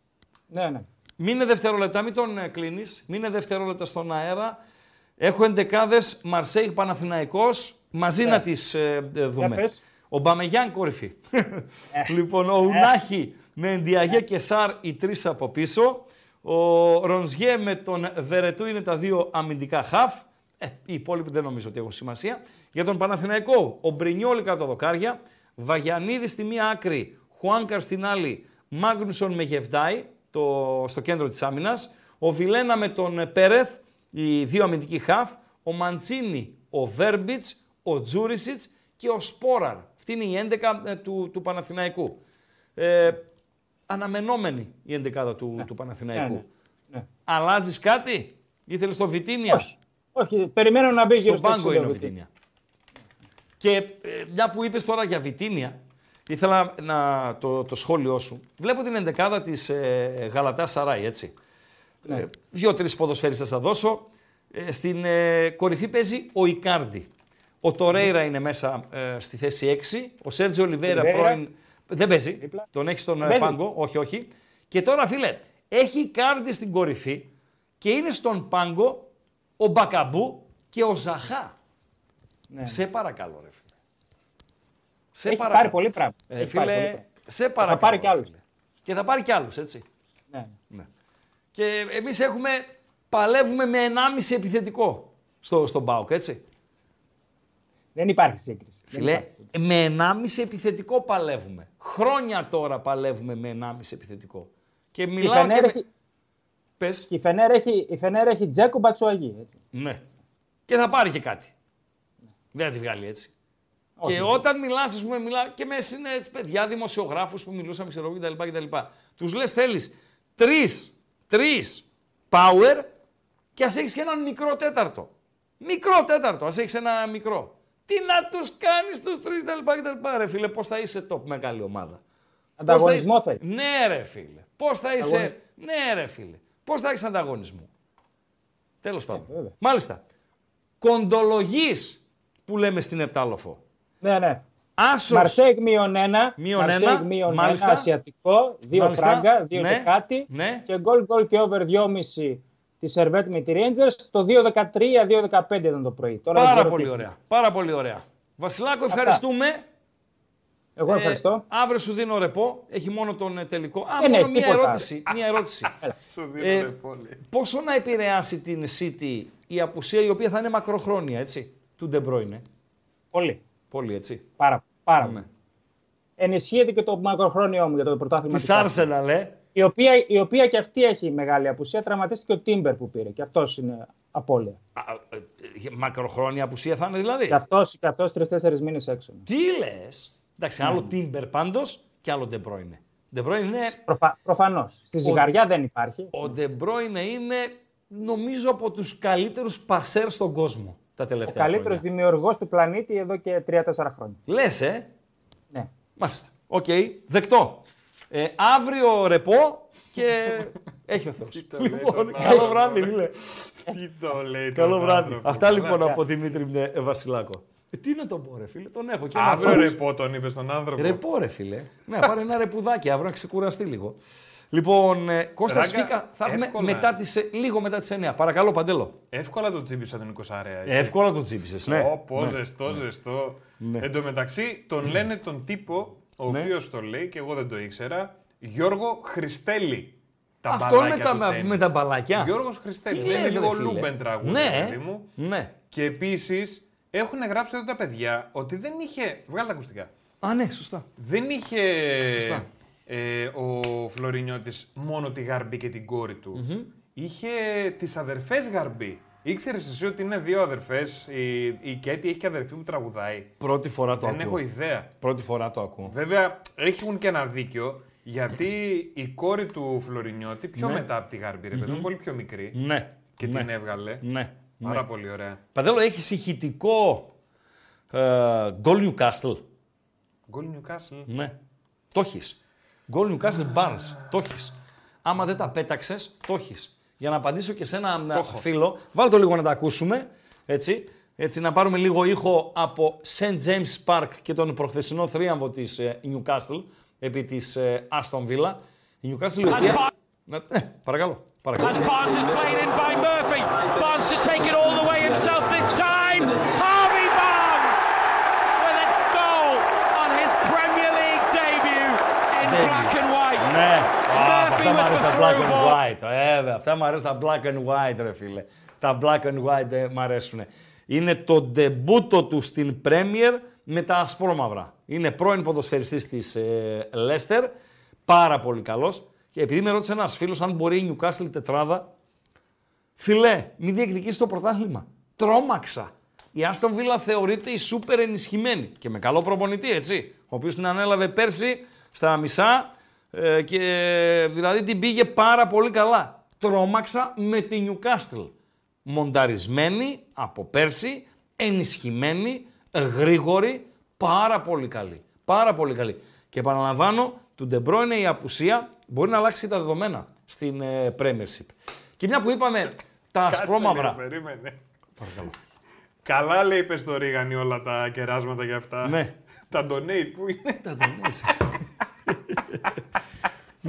Ναι, ναι. Μείνε δευτερόλεπτα, μην τον κλείνεις. Μείνε δευτερόλεπτα στον αέρα. Έχω εντεκάδες Μαρσέιγ Παναθηναϊκός μαζί να τις δούμε. Για πες. Ο Μπαμεγιάν κορυφή. λοιπόν, ο Ουνάχη με Εντιαγέ και Σάρ οι τρεις από πίσω. Ο Ρονζιέ με τον Βερετού είναι τα δύο αμυντικά χαφ. Ε, οι υπόλοιποι δεν νομίζω ότι έχουν σημασία. Για τον Παναθηναϊκό, ο Μπρινιόλη κάτω τα δοκάρια. Βαγιανίδη στη μία άκρη, Χουάνκαρ στην άλλη, Μάγνουσον με Γεβδάη το, στο κέντρο της άμυνας. Ο Βιλένα με τον ε, Πέρεθ, οι δύο αμυντικοί χαφ. Ο Μαντσίνη, ο Βέρμπιτς, ο Τζούρισιτς και ο Σπόραρ. Αυτή είναι η 11 ε, του, του Παναθηναϊκού. Ε, αναμενόμενη η 11 του, του Παναθηναϊκού. Ναι, ναι. Ναι. Αλλάζεις κάτι, ήθελες το Βιτίνια; Όχι. Όχι, περιμένω να μπει γύρω Στον στο πάγκο 60 είναι ο Βιτίνια. Βιτίνια. Και ε, μια που είπες τώρα για Βιτίνια, ήθελα να το, το σχόλιο σου. Βλέπω την ενδεκάδα της ε, Γαλατάς Σαράι, έτσι. Ναι. Ε, Δύο-τρεις ποδοσφαίριστες θα δώσω. Ε, στην ε, κορυφή παίζει ο Ικάρντι. Ο Τορέιρα είναι μέσα ε, στη θέση 6. Ο Σέρτζιο Ολιβέρα Ολιβέιρα. πρώην... Δεν παίζει. Δίπλα. Τον έχει στον ε, Παίζει. πάγκο. Όχι, όχι. Και τώρα, φίλε, έχει Ικάρντι στην κορυφή και είναι στον πάγκο ο Μπακαμπού και ο Ζαχά. Ναι. Σε παρακαλώ, ρε φίλε. Σε Έχει παρακαλώ. πάρει πολύ πράγμα. Ε, Έχει πάρει πολύ φίλε, πράγμα. σε παρακαλώ. πάρει κι ρε άλλους. φίλε. Και θα πάρει κι άλλους, έτσι. Ναι. Ναι. Και εμείς έχουμε, παλεύουμε με 1,5 επιθετικό στο, στον ΠΑΟΚ, έτσι. Δεν υπάρχει σύγκριση. Δεν Φίλε, υπάρχει σύγκριση. με 1,5 επιθετικό παλεύουμε. Χρόνια τώρα παλεύουμε με 1,5 επιθετικό. Και Η μιλάω και Φενέρ, με... έχει, Πες. η Φενέρ έχει, η Φενέρ έχει Τζέκο Μπατσουαγί. Έτσι. Ναι. Και θα πάρει και κάτι. Δεν θα τη βγάλει έτσι. Όχι, και όχι. όταν μιλάς, ας πούμε, μιλά και με είναι έτσι, παιδιά, δημοσιογράφους που μιλούσαμε, ξέρω εγώ κτλ. κτλ. Τους λες, θέλεις τρεις, τρεις power και ας έχεις και έναν μικρό τέταρτο. Μικρό τέταρτο, ας έχεις ένα μικρό. Τι να τους κάνεις τους τρεις κτλ. κτλ. Ρε φίλε, πώς θα είσαι top μεγάλη ομάδα. Ανταγωνισμό Πώς θα είσαι- Ναι, ρε φίλε. Πώς θα είσαι. Ανταγωνισμό. Ναι, ρε φίλε. Πώς θα έχεις ανταγωνισμό. Τέλος πάντων. Ε, βέβαια. Μάλιστα. Κοντολογίς που λέμε στην Επτάλοφο. Ναι, ναι. Άσος. Μαρσέιγ μείον ένα. Μείον Μαρσέιγ ένα, μείον μάλιστα. ένα. Ασιατικό. Δύο Μάλιστα. φράγκα. Δύο Ναι, και κάτι. ναι. Και γκολ γκολ και over 2,5 της Σερβέτ με τη Rangers. Το 2-13-2-15 ήταν το πρωί. Τώρα δεν Πάρα ξέρω πολύ τι- ωραία. Πάρα πολύ ωραία. Βασιλάκο, ευχαριστούμε. Εγώ ευχαριστώ. Ε, αύριο σου δίνω ρεπό. Έχει μόνο τον ε, τελικό. Α, Δεν μόνο έχει μία τίποτα. ερώτηση. μία ερώτηση. Σου δίνω Ε, ρε πόλη. Πόσο να επηρεάσει την City η απουσία η οποία θα είναι μακροχρόνια, έτσι, του De Bruyne; Πολύ. Πολύ, έτσι. Πάρα, πάρα Ναι. πολύ. Ενισχύεται και το μακροχρόνιό μου για το πρωτάθλημα. Της της Arsenal. Arsenal, ε. Η οποία, η οποία και αυτή έχει μεγάλη απουσία. Τραυματίστηκε ο Τίμπερ που πήρε. Και αυτός είναι απώλεια. Α, ε, ε, Μακροχρόνια απουσία θα είναι δηλαδή; Και αυτός και αυτός τρει-τέσσερι μήνες έξω. Τι λες; Εντάξει, άλλο Τίμπερ πάντως και άλλο De Bruyne. De Bruyne είναι. Προφα... Προφανώς. Στη ζυγαριά δεν υπάρχει. Ο De Bruyne είναι νομίζω από τους καλύτερους πασέρ στον κόσμο τα Ο τελευταία καλύτερος χρόνια. δημιουργός του πλανήτη εδώ και 3-4 χρόνια. Λες, ε; Ναι. Μάλιστα. Οκ, δεκτό. Ε, αύριο ρεπό και έχει ο Θεός. το λέει λοιπόν, τον καλό άνθρωπο, βράδυ, ρε. φίλε. Τι το λέει Καλό τον βράδυ. άνθρωπο. Αυτά λοιπόν από Δημήτρη Μνε- ε, Βασιλάκο. Ε, τι να τον πω, ρε φίλε, τον έχω και ένα Αύριο φως. ρεπό τον είπες στον άνθρωπο. Ρεπό, ρε φίλε. Ναι, πάρε ένα ρεπουδάκι αύριο να ξεκουραστεί λίγο. Λοιπόν, ε, Κώστα Ράγκα, Σφίκα θα έχουμε εύκολα. μετά τις, ε, λίγο μετά τις 9. Παρακαλώ, Παντέλο. Εύκολα το τσίπησα τον 20 αρέα. έτσι. Εύκολα το τσίπησες, ναι. Ω, πω, ζεστό, ζεστό. Εν τω μεταξύ, τον λένε τον τύπο, ο Ναι. οποίος το λέει και εγώ δεν το ήξερα, Γιώργο Χριστέλη. Τα Αυτό με μπαλάκια τα, του τέννις. με τα μπαλάκια. Γιώργος Χριστέλη. Τι Είναι λες, ρε λίγο φίλε. Λούμπεν τραγούδι, Ναι, παιδί μου. ναι. Και επίσης έχουν γράψει εδώ τα παιδιά ότι δεν είχε. Βγάλε τα ακουστικά. Α, ναι, σωστά. Δεν είχε Σωστά. Ε, ο Φλωρινιώτης μόνο τη Γαρμπή και την κόρη του. Είχε τις αδερφές Γαρμπή. Ήξερες εσύ ότι είναι δύο αδερφές, η, η Κέτη έχει και αδερφή που τραγουδάει; Πρώτη φορά το Δεν ακούω. έχω ιδέα. Πρώτη φορά το ακούω. Βέβαια, έχουν και ένα δίκιο, γιατί η κόρη του Φλωρινιώτη, πιο Ναι. μετά από τη Γαρμπή, ρε παιδί μου, πολύ πιο μικρή, Ναι. και ναι. την έβγαλε. Ναι. Πάρα ναι. πολύ ωραία. Παντέλο, έχεις ηχητικό ε, γκολ Newcastle. Γκολ Newcastle. Ναι. Το έχεις. Γκολ Newcastle Barnes. Το έχει. Άμα δεν τα πέταξες, το έχει. Για να απαντήσω και σε ένα ε, φίλο, βάλτε το λίγο να τα ακούσουμε. Έτσι. Έτσι, να πάρουμε λίγο ήχο από St. James Park και τον προχθεσινό θρίαμβο της ε, Newcastle επί της ε, Aston Villa. Η Newcastle η οποία... Να- Ναι, παρακαλώ. παρακαλώ. As Barnes is played in by Murphy. Barnes to take it all the way himself this time. Harvey Barnes with a goal on his Premier League debut in Debut. black and white. Ναι, Α, Murphy αυτά μου with αρέσουν the τα black through and ball. white. Ε, βέβαια, αυτά μου αρέσουν τα black and white, ρε φίλε. Τα black and white ε, μ' αρέσουν. Είναι το ντεμπούτο του στην Premier με τα ασπρόμαυρα. Είναι πρώην ποδοσφαιριστής της ε, Leicester, πάρα πολύ καλός. Και επειδή με ρώτησε ένας φίλος αν μπορεί η Newcastle τετράδα, φιλέ, μην διεκδικήσεις το πρωτάθλημα. Τρόμαξα. Η Aston Villa θεωρείται η σούπερ ενισχυμένη και με καλό προπονητή, έτσι. Ο οποίος την ανέλαβε πέρσι στα μισά ε, και δηλαδή την πήγε πάρα πολύ καλά. Τρόμαξα με τη Newcastle. Μονταρισμένη από πέρσι, ενισχυμένη, γρήγορη, πάρα πολύ καλή. Πάρα πολύ καλή. Και επαναλαμβάνω, του De Bruyne η απουσία μπορεί να αλλάξει και τα δεδομένα στην ε, Premiership. Και μια που είπαμε τα Κάτσε ασπρόμαυρα. λίγο, περίμενε. Παρακαλώ. Καλά λέει είπε στο Ρίγανη όλα τα κεράσματα για αυτά. Ναι. τα donate που είναι; Τα δονείς.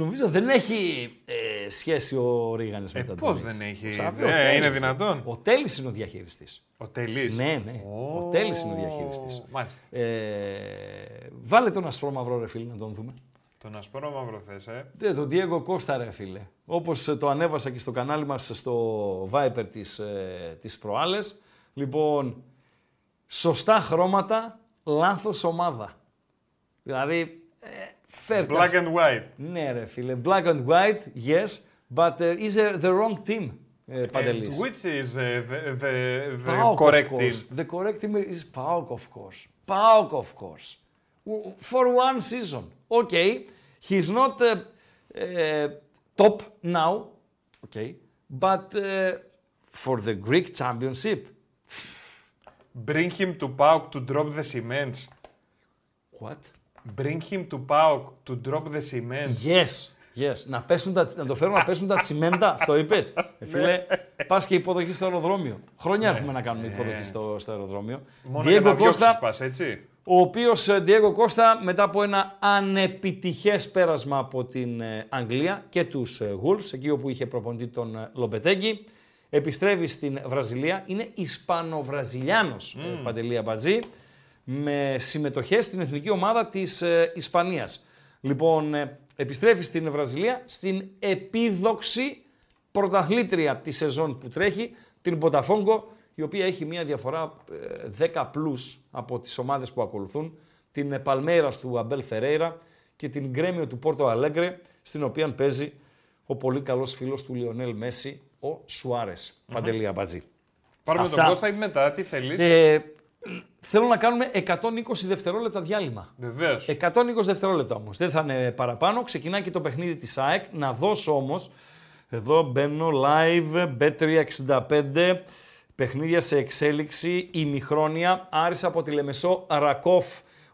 Νομίζω δεν έχει ε, σχέση ο Ρίγανης με Ε, τα πώς donates. δεν έχει. Ξαφνικά, Ε, ο Τέλης. είναι δυνατόν. Ο Τέλης είναι ο διαχειριστής. Ο Τελής. Ναι, ναι. Ο Τέλης είναι ο διαχειριστής. Μάλιστα. Ε, βάλε τον ασπρόμαυρο ρε φίλε να τον δούμε. Τον ασπρό μαύρο θες, ε; Ναι, τον Diego Costa ρε φίλε. Όπως ε, το ανέβασα και στο κανάλι μας στο Viper της, ε, της προάλλες. Λοιπόν, σωστά χρώματα, λάθος ομάδα. Δηλαδή, ε, φέρτε Black and white. Ναι ρε φίλε, black and white, yes, but uh, is uh, the wrong team, uh, And Παντελής. which is uh, the, the, the PAOK, correct of course. team? The correct team is PAOK, of course. PAOK, of course. W- For one season. Okay, he's not uh, uh, top now, okay, but uh, for the Greek championship, Bring him to PAOK to drop the cements. what? Bring him to PAOK to drop the cements. Yes, yes. Να, πέσουν τα, να το φέρουν να πέσουν τα τσιμέντα, αυτό είπες. Ε, φίλε, πας και υποδοχή στο αεροδρόμιο. Χρόνια έχουμε να κάνουμε υποδοχή στο, στο αεροδρόμιο. Μόνο για να Diego διώξεις Costa, πας, έτσι. ο οποίος ε, Diego Costa μετά από ένα ανεπιτυχές πέρασμα από την ε, Αγγλία και τους ε, Wolves, εκεί όπου είχε προπονητή τον ε, Λοπετέγκη, επιστρέφει στην Βραζιλία. Είναι Ισπανοβραζιλιάνος mm. Παντελή Αμπατζή, με συμμετοχές στην εθνική ομάδα της ε, Ισπανίας. Λοιπόν, ε, επιστρέφει στην Βραζιλία στην επίδοξη πρωταθλήτρια της σεζόν που τρέχει, την Μποταφόγκο, η οποία έχει μια διαφορά ε, 10 πλούς από τις ομάδες που ακολουθούν, την Παλμέρας του Αμπέλ Φερέιρα και την Γκρέμιο του Πόρτο Αλέγκρε, στην οποία παίζει ο πολύ καλός φίλος του Λιονέλ Μέση, ο Σουάρες, Παντελή Αμπατζή. Πάρουμε Αυτά. τον Κώστα ή μετά, τι θέλεις; Ε, θέλω να κάνουμε 120 δευτερόλεπτα διάλειμμα. Βεβαίως. 120 δευτερόλεπτα όμως. Δεν θα είναι παραπάνω. Ξεκινάει και το παιχνίδι της ΑΕΚ. Να δώσω όμως, εδώ μπαίνω live, B365, παιχνίδια σε εξέλιξη, ημιχρόνια, Άρης από τη Λεμεσό, Ρακόφ,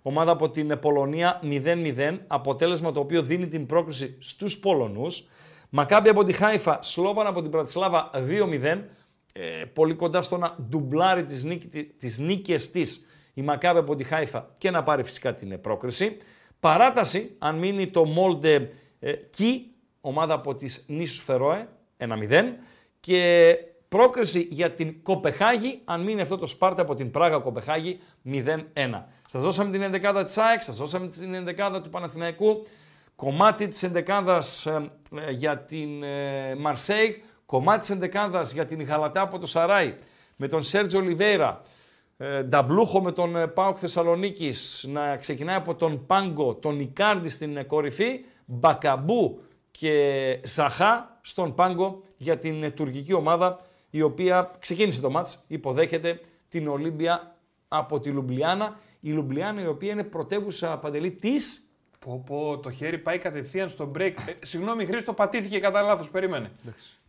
ομάδα από την Πολωνία 0-0, αποτέλεσμα το οποίο δίνει την πρόκριση στους Πολωνούς. Μακάμπι από τη Χάιφα, Σλόβαν από την Πρατισλάβα 2-0, ε, πολύ κοντά στο να ντουμπλάρει τις, νίκη, τις νίκες της η Μακάμπη από τη Χάιφα και να πάρει φυσικά την ε, πρόκριση. Παράταση, αν μείνει το Μόλντε ε, Κι, ομάδα από τις νήσους Φερόε, 1-0 και πρόκριση για την Κοπεχάγη, αν μείνει αυτό το Σπάρτα από την Πράγα Κοπεχάγη 0-1. Σας δώσαμε την 11η της ΑΕΚ, σας δώσαμε την 11η του Παναθηναϊκού, κομμάτι της 11ης ε, ε, για την ε, Μαρσέιγ, κομμάτι της 11ης για την Γαλατά από το Σαράι, με τον Σέρτζο Λιβέιρα, ε, Νταμπλούχο με τον ε, Πάοκ Θεσσαλονίκης να ξεκινάει από τον Πάγκο, τον Ικάρντι στην ε, κορυφή, Μπακαμπού και Ζαχά στον Πάγκο για την ε, τουρκική ομάδα η οποία ξεκίνησε το μάτς, υποδέχεται την Ολύμπια από τη Λουμπλιάνα. Η Λουμπλιάνα η οποία είναι πρωτεύουσα παντελή της Πω, πω, το χέρι πάει κατευθείαν στο break. Ε, συγγνώμη, Χρήστο, πατήθηκε κατά λάθος. Περίμενε. Fly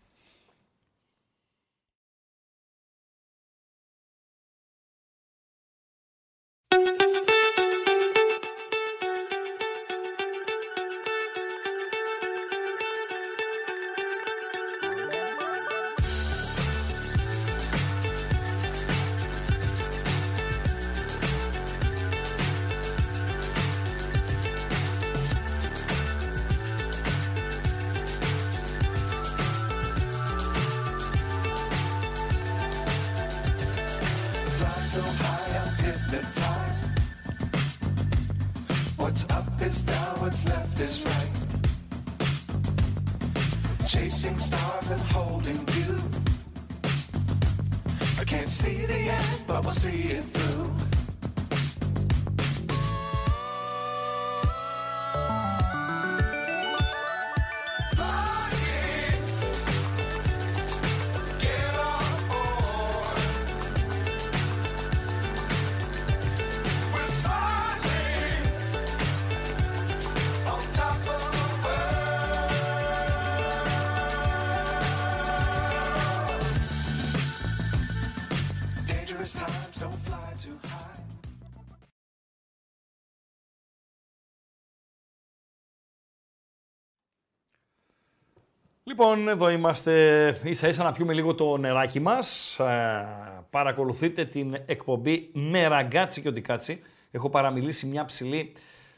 Λοιπόν, εδώ είμαστε ίσα ίσα να πιούμε λίγο το νεράκι μας. Ε, παρακολουθείτε την εκπομπή με ραγκάτσι και οτικάτσι. Έχω παραμιλήσει μια ψηλή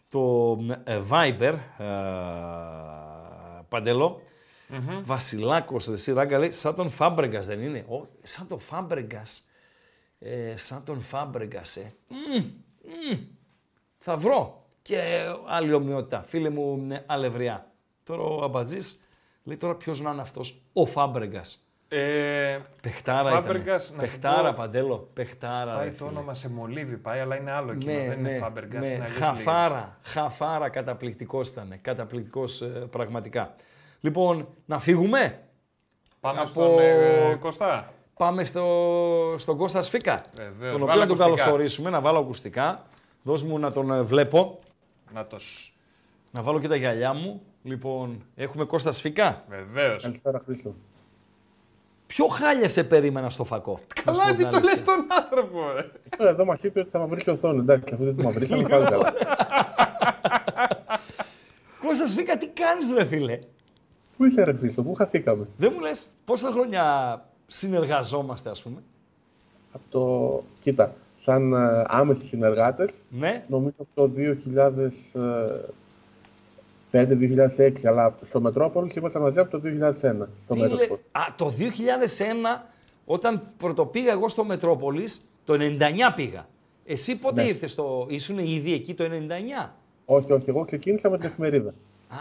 το ε, Viber, ε, Παντελό. Βασιλάκος, εσύ ράγκα λέει, σαν τον Φάμπρεγκας δεν είναι. Ω, σαν τον Φάμπρεγκας. Ε, σαν τον Φάμπρεγκας, ε. Μμμ, μμμ. Θα βρω και άλλη ομοιότητα. Φίλε μου, ε, αλευριά. Τώρα ο Αμπατζής λέει τώρα ποιος να είναι αυτός. Ο Φάμπρεγκας. Ε, Παιχτάρα Φάμπρεγκας, ήταν. να σου Παιχτάρα, πω, Παντέλο. Παιχτάρα. Πάει ρε το φίλε. όνομα σε μολύβι, πάει, αλλά είναι άλλο εκείνο. Ναι, δεν ναι, είναι Φάμπεργκας, ναι. είναι αλλιώς Χαφάρα, χαφάρα καταπληκτικός ήταν. Καταπληκτικός ε, πραγματικά. Λοιπόν, να φύγουμε; λίγα. Πάμε Από- στον ε, Κωστά. Πάμε στο, στον Κώστα Σφίκα. Βεβαίως, τον οποίο βάλε να τον ακουστικά. καλωσορίσουμε, να βάλω ακουστικά. Δώσ' μου να τον ε, βλέπω. Να τος σ- Να βάλω και τα γυαλιά μου. Λοιπόν, έχουμε Κώστα Σφίκα. Βεβαίως. Καλησπέρα, Χρήστο. Ποιο χάλια σε περίμενα στο φακό; Να σου πω Καλά, την τι το αλήθεια. λες τον άνθρωπο, ρε. Ε, Εδώ μας είπε ότι θα μαυρίσει η οθόνη. Εντάξει, αφού δεν τη μαυρίσαμε, πάλι καλά. Κώστα Σφίκα, τι κάνεις ρε φίλε; Πού είσαι, ρε Χρήστο, πού χαθήκαμε; Δεν μου λες πόσα χρόνια συνεργαζόμαστε ας πούμε; Από το. Κοίτα, σαν ε, άμεσοι συνεργάτες, Ναι. νομίζω από το 2005-2006, αλλά στο Μετρόπολης ήμασταν μαζί από το 2001. Στο Τι Μέτροπολ. λέ- Α, το 2001 όταν πρωτοπήγα εγώ στο Μετρόπολης, το 99 πήγα. Εσύ πότε Ναι. ήρθες, στο... ήσουν ήδη εκεί το 99. Όχι, όχι, εγώ ξεκίνησα με την εφημερίδα. Α,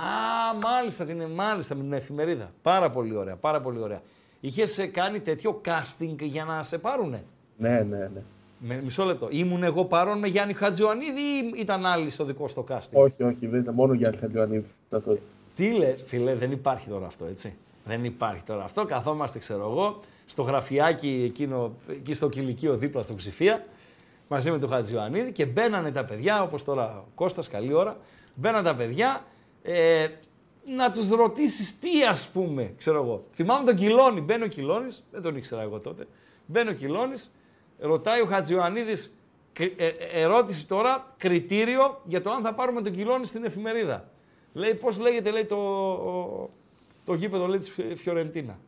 μάλιστα, την, μάλιστα με την εφημερίδα. Πάρα πολύ ωραία, πάρα πολύ ωραία. Είχες ε, κάνει τέτοιο casting για να σε πάρουνε; Ναι, ναι, ναι. Με, μισό λεπτό. Ήμουν εγώ παρόν με Γιάννη Χατζιωαννίδη ή ήταν άλλοι στο δικό στο casting; Όχι, όχι, δεν ήταν μόνο για Χατζιωαννίδη τότε. Τι λες, φιλέ, δεν υπάρχει τώρα αυτό, έτσι. Δεν υπάρχει τώρα αυτό. Καθόμαστε, ξέρω εγώ, στο γραφιάκι εκείνο, εκεί στο κηλικείο δίπλα στο Ξηφία, μαζί με τον Χατζιωαννίδη και μπαίνανε τα παιδιά, όπως τώρα ο Κώστας, καλή ώρα, μπαίνανε τα παιδιά ε, να τους ρωτήσεις τι ας πούμε, ξέρω εγώ. Θυμάμαι τον Κιλόνι, μπαίνει ο Κιλόνης, δεν τον ήξερα εγώ τότε, μπαίνει ο Κιλόνης, ρωτάει ο Χατζιωαννίδης, κρι- ε, ε, ερώτηση τώρα, κριτήριο για το αν θα πάρουμε τον Κιλόνι στην εφημερίδα. Λέει, πώς λέγεται, λέει, το, ο- το γήπεδο λέει, της Φι- Φιωρεντίνα.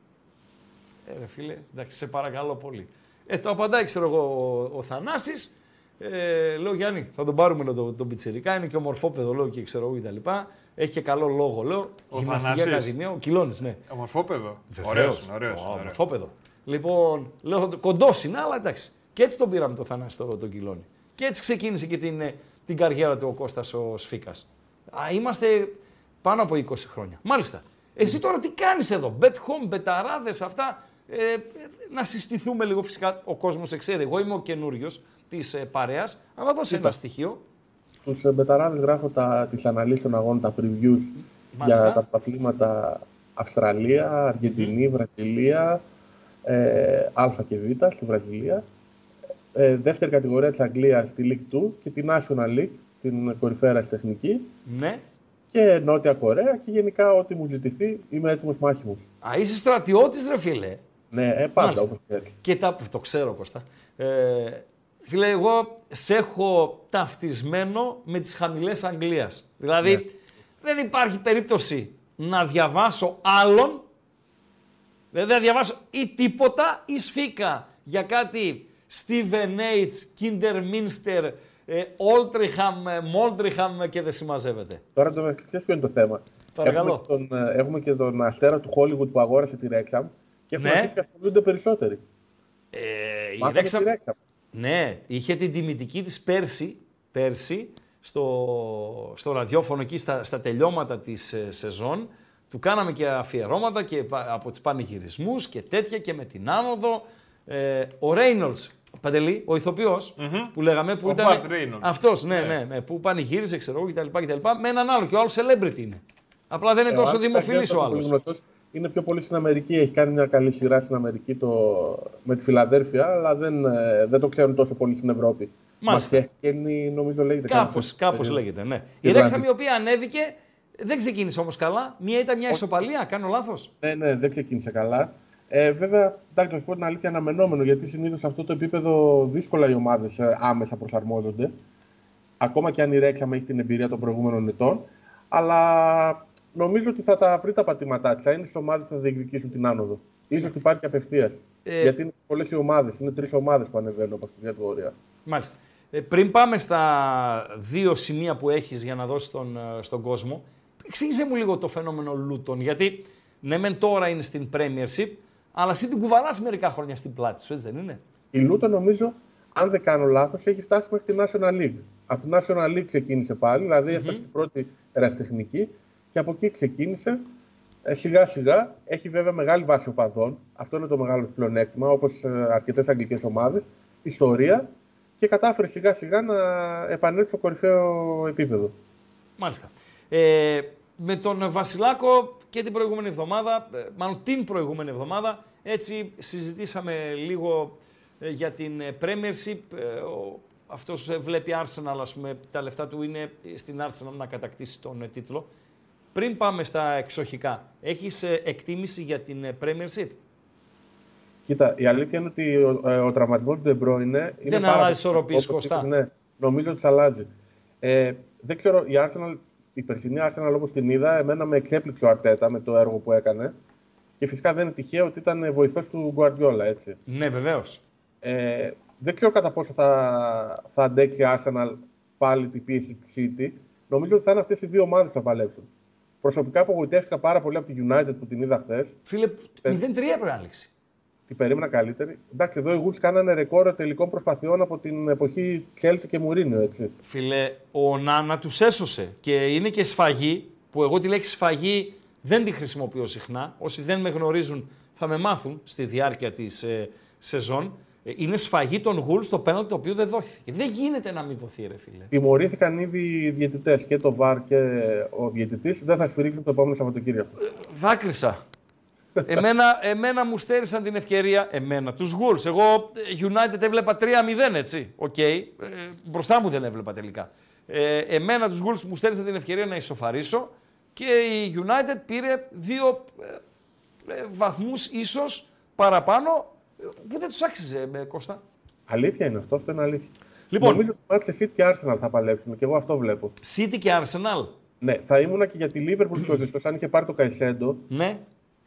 Ε, ρε φίλε, εντάξει, σε παρακαλώ πολύ. Ε, το απαντάει, ξέρω εγώ, ο, ο Θανάσης. Ε, λέω Γιάννη, θα τον πάρουμε λέω, τον, τον Πιτσιρικά, είναι και ομορφόπεδο λέω και ξέρω εγώ κτλ. Έχει και καλό λόγο, λέω. Ο Γυμναστική Θανάσης. Ακαδημία, ο Κιλώνης, ναι. Ομορφόπεδο. Βεβαίως. Ωραίος, είναι, ωραίος. Ω, είναι, ωραίος. Ομορφόπεδο. Λοιπόν, λέω κοντός είναι, αλλά εντάξει. Και έτσι τον πήραμε το Θανάση το, τον Κιλόνι. Και έτσι ξεκίνησε και την, ε, την καριέρα του ο Κώστας ο Σφίκας. Α, είμαστε πάνω από 20 χρόνια. Μάλιστα. Εσύ τώρα τι κάνεις εδώ, bet home, μπεταράδες, αυτά. Ε, ε, να συστηθούμε λίγο φυσικά, ο κόσμος σε ξέρει. Εγώ είμαι ο καινούριος της ε, παρέας, αλλά δώσε ένα στοιχείο. Στους μπεταράδες γράφω τα, τις αναλύσεις των αγώνων, τα previews Μάλιστα. για τα παθλήματα Αυστραλία, Αργεντινή, Βραζιλία, ε, Α και Β στη Βραζιλία. Ε, δεύτερη κατηγορία της Αγγλίας στη League 2 και την National League, την κορυφαία στη τεχνική. Ναι. Και Νότια Κορέα και γενικά ό,τι μου ζητηθεί είμαι έτοιμος μάχημος. Α, είσαι στρατιώτης ρε φίλε. Ναι, ε, πάντα Μάλιστα. όπως ξέρεις. Και τα, το ξέρω Κώστα. Ε, φίλε, εγώ σε έχω ταυτισμένο με τις χαμηλές Αγγλίας. Δηλαδή, Ναι. δεν υπάρχει περίπτωση να διαβάσω άλλον, δεν θα διαβάσω ή τίποτα ή σφίκα για κάτι Steven H, Kinderminster, ε, Όλτριχαμ, ε, Μόλτριχαμ και δεν συμμαζεύεται. Τώρα το μεταξύ ξέρεις ποιο είναι το θέμα; Παρακαλώ. Έχουμε και, τον, ε, έχουμε και τον αστέρα του Hollywood που αγόρασε τη Rexham και έχουμε Ναι. αρχίσει και ασχολούνται περισσότεροι. Ε, η Μάθαμε Wrexham- τη Rexham. Ναι, είχε την τιμητική της πέρσι, πέρσι στο, στο ραδιόφωνο εκεί στα, στα τελειώματα της ε, σεζόν. Του κάναμε και αφιερώματα και πα- από τις πανηγυρισμούς και τέτοια και με την άνοδο. Ε, ο Ρέινολτς, Παντελή, ο ηθοποιος που λέγαμε που Ο ήταν. Bart Reynolds. Αυτός, ναι, Ναι. ναι, ναι, που πανηγύριζε, ξέρω εγώ κτλ, κτλ. Με έναν άλλο και ο άλλος celebrity είναι. Απλά δεν είναι Ε, τόσο Άλεξ δημοφιλής Ταγκέρ, ο τόσο πολύ άλλος. γνωστός. Είναι πιο πολύ στην Αμερική. Έχει κάνει μια καλή σειρά στην Αμερική το... με τη Φιλαδέρφια, αλλά δεν, ε, δεν το ξέρουν τόσο πολύ στην Ευρώπη. Μάλιστα. Μαστιέσκενη, νομίζω λέγεται. Κάπως, κάποιος. κάπως Ε, λέγεται, ναι. Η Ιρλανδική. Ρέξαμ η οποία ανέβηκε, δεν ξεκίνησε όμως καλά. Μία ήταν μια ισοπαλία, κάνω λάθος; Ναι, ναι, δεν ξεκίνησε καλά. Ε, βέβαια, εντάξει, να σου πω την αλήθεια, αναμενόμενο γιατί συνήθως σε αυτό το επίπεδο δύσκολα οι ομάδες άμεσα προσαρμόζονται. Ακόμα και αν η Ρέξαμ έχει την εμπειρία των προηγούμενων ετών. Αλλά νομίζω ότι θα τα βρει τα πατήματά της. Θα είναι στι ομάδες που θα διεκδικήσουν την άνοδο. σω την πάρει και απευθείας. Ε, Γιατί είναι πολλές οι ομάδες. Είναι τρεις ομάδες που ανεβαίνουν από αυτή την κατηγορία. Μάλιστα. Ε, πριν πάμε στα δύο σημεία που έχεις για να δώσεις τον, ε, στον κόσμο, εξήγησε μου λίγο το φαινόμενο Λούτων, γιατί ναι μεν τώρα είναι στην Premiership, αλλά εσύ την κουβαλάς μερικά χρόνια στην πλάτη σου, έτσι δεν είναι; Η Λούτο νομίζω, αν δεν κάνω λάθος, έχει φτάσει μέχρι τη National League. Από τη National League ξεκίνησε πάλι, δηλαδή έφτασε στην πρώτη ερασιτεχνική και από εκεί ξεκίνησε. Ε, σιγά σιγά έχει βέβαια μεγάλη βάση οπαδών. Αυτό είναι το μεγάλο της πλεονέκτημα, όπως αρκετές αγγλικές ομάδες. Ιστορία και κατάφερε σιγά σιγά να επανέλθει στο κορυφαίο επίπεδο. Μάλιστα. Ε, με τον Βασιλάκο και την προηγούμενη εβδομάδα, ε, μάλλον την προηγούμενη εβδομάδα, έτσι συζητήσαμε λίγο ε, για την ε, Premiership. Ε, ο, αυτός ε, βλέπει Arsenal, ας πούμε, τα λεφτά του είναι στην Arsenal να κατακτήσει τον ε, τίτλο. Πριν πάμε στα εξοχικά, έχεις ε, εκτίμηση για την ε, Premiership; Κοίτα, η αλήθεια είναι ότι ο, ε, ο τραυματισμός του De Bruyne είναι. Δεν πάρα αλλάζει πολύ ισορροπίες, όπως Κωστά. είπες, Ναι, νομίζω ότι θα αλλάζει. Ε, δεν ξέρω, η Arsenal, η περσινή Arsenal όπως την είδα, εμένα με εξέπληξε ο Αρτέτα με το έργο που έκανε. Και φυσικά δεν είναι τυχαίο ότι ήταν βοηθός του Guardiola, έτσι. Ναι, βεβαίως. Ε, δεν ξέρω κατά πόσο θα, θα αντέξει η Arsenal πάλι την πίεση της City. Νομίζω ότι θα είναι αυτές οι δύο ομάδες που θα παλέψουν. Προσωπικά απογοητεύτηκα πάρα πολύ από τη United που την είδα χθες. Φίλε, 0-3 Ε, έπρεπε να λήξει. Την περίμενα καλύτερη. Εντάξει, εδώ οι Wolves κάνανε ρεκόρ τελικών προσπαθειών από την εποχή Chelsea και Μουρίνιο, έτσι. Φίλε, ο Νάνα τους έσωσε και είναι και σφαγή που εγώ τη λέξη σφαγή δεν τη χρησιμοποιώ συχνά. Όσοι δεν με γνωρίζουν θα με μάθουν στη διάρκεια της ε, σεζόν. Ε, είναι σφαγή των Γουλ στο πέναλτι το οποίο δεν δόθηκε. Δεν γίνεται να μην δοθεί, ρε φίλε. Τιμωρήθηκαν ήδη οι διαιτητές και το VAR και ο διαιτητής. Δεν θα σφυρίξουν το επόμενο Σαββατοκύριακο. Δάκρυσα. Εμένα, εμένα μου στέρισαν την ευκαιρία, εμένα, τους Wolves. Εγώ ε, United έβλεπα 3-0, έτσι, οκ. Ε, μπροστά μου δεν έβλεπα τελικά. Ε, εμένα τους Wolves μου στέρησαν την ευκαιρία να ισοφαρίσω και η United πήρε δύο ε, ε, βαθμούς ίσως παραπάνω ε, που δεν τους άξιζε, ε, Κώστα. Αλήθεια είναι αυτό, αυτό είναι αλήθεια. Λοιπόν. Νομίζω ότι Μάντσε City και Arsenal θα παλέψουν και εγώ αυτό βλέπω. City και Arsenal. Ναι, θα ήμουνα και για τη Liverpool πιο ζεστός, αν είχε πάρει το Καϊσέντο. Ναι.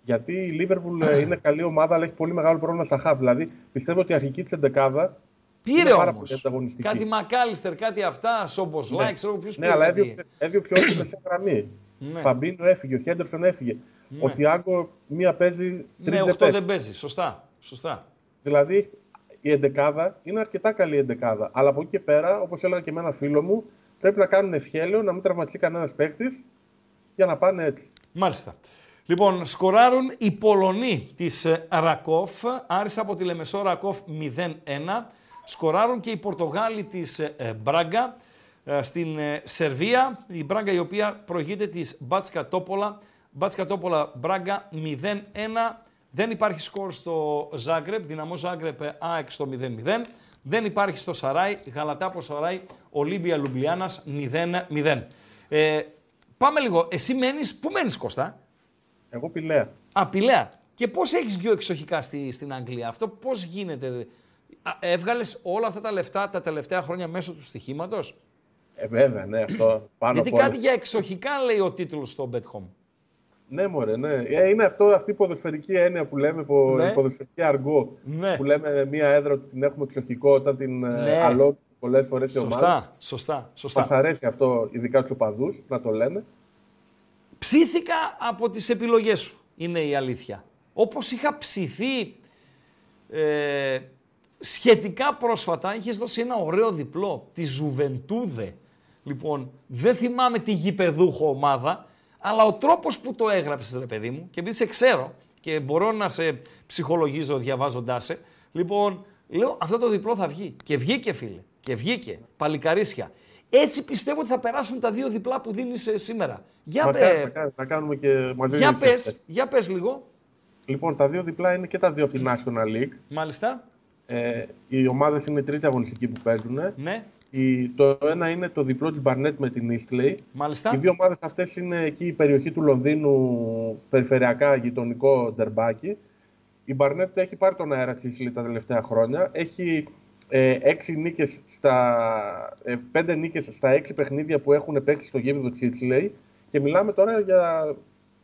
Γιατί η Liverpool ε, είναι καλή ομάδα, αλλά έχει πολύ μεγάλο πρόβλημα στα χαφ. Δηλαδή, πιστεύω ότι η αρχική της εντεκάδα Πήρε Είναι πάρα όμως. πολύ ανταγωνιστική. Κάτι Μακάλιστερ, κάτι αυτά, Σόμπος Λάι, ξέρω ποιου Ναι, αλλά έδιωξε, έδιωξε όλη τη μεσαία γραμμή. Ναι. Φαμπίνο έφυγε, ο Χέντερσον έφυγε. Ο Τιάγκο μία παίζει, τρεις Ναι, δεν 8 παίζει. δεν παίζει. Σωστά. Σωστά. Δηλαδή η εντεκάδα είναι αρκετά καλή η εντεκάδα. Αλλά από εκεί και πέρα, όπως έλεγα και με ένα φίλο μου, πρέπει να κάνουν ευχέλαιο, να μην τραυματιστεί κανένας παίκτης για να πάνε έτσι. Μάλιστα. Λοιπόν, σκοράρουν οι Πολωνοί της ε, Ρακόφ, Άρης από τη Λεμεσό Ρακόφ 0-1. Σκοράρουν και οι Πορτογάλοι της ε, ε, Μπράγκα ε, στην ε, Σερβία. Η Μπράγκα η οποία προηγείται της Μπάτσκα Τόπολα. Μπάτσκα Τόπολα Μπράγκα 0-1. Δεν υπάρχει σκορ στο Ζάγκρεπ, δυναμό Ζάγκρεπ ε, ΑΕΚ στο 0-0. Δεν υπάρχει στο Σαράι, Γαλατάπο Σαράι, Ολύμπια Λουμπλιάνας 0-0. Ε, πάμε λίγο. Εσύ μένεις, πού μένεις Κώστα; Εγώ πηλαία. Α, Πηλαία. Και πώς έχεις δύο εξοχικά στη, στην Αγγλία; Αυτό πώς γίνεται. Α, Έβγαλες όλα αυτά τα λεφτά τα τελευταία χρόνια μέσω του στοιχήματος; Ε, βέβαια, ναι, αυτό πάνω Γιατί από όλα. κάτι για εξοχικά λέει ο τίτλος στο Bet Home. Ναι, μωρέ, ναι. Ε, είναι αυτό, αυτή η ποδοσφαιρική έννοια που λέμε, πο, Ναι. η ποδοσφαιρική αργό. Ναι. Που λέμε μία έδρα ότι την έχουμε εξοχικό όταν την Ναι. ναι. αλώνουν πολλές φορές η ομάδα. Σωστά, σωστά, σωστά. Μας αρέσει αυτό, ειδικά τους οπαδούς, να το λένε. Ψήθηκα από τις επιλογές σου, είναι η αλήθεια. Όπως είχα ψηθεί ε, σχετικά πρόσφατα, είχες δώσει ένα ωραίο διπλό, τη Ζουβεντούδε. Λοιπόν, δεν θυμάμαι τη γηπεδούχο ομάδα, αλλά ο τρόπος που το έγραψες, ρε παιδί μου, και επειδή σε ξέρω και μπορώ να σε ψυχολογίζω διαβάζοντάς σε, λοιπόν, λέω αυτό το διπλό θα βγει. Και βγήκε, φίλε. Και βγήκε. Παλικαρίσια. Έτσι πιστεύω ότι θα περάσουν τα δύο διπλά που δίνεις ε, σήμερα. Για, Μακάρι, πε- μακάρι, να κάνουμε και μαζί. για ρίσες. πες, για πες λίγο. Λοιπόν, τα δύο διπλά είναι και τα δύο από τη National League. Μάλιστα. Ε, οι ομάδες είναι η τρίτη αγωνιστική που παίζουν. Ναι. Η, το ένα είναι το διπλό της Barnet με την Eastleigh. Μάλιστα. Οι δύο ομάδες αυτές είναι εκεί η περιοχή του Λονδίνου, περιφερειακά γειτονικό ντερμπάκι. Η Barnet έχει πάρει τον αέρα της Eastleigh τα τελευταία χρόνια. Έχει ε, έξι νίκες στα, ε, πέντε νίκες στα έξι παιχνίδια που έχουν παίξει στο γήπεδο της Eastleigh. Και μιλάμε τώρα για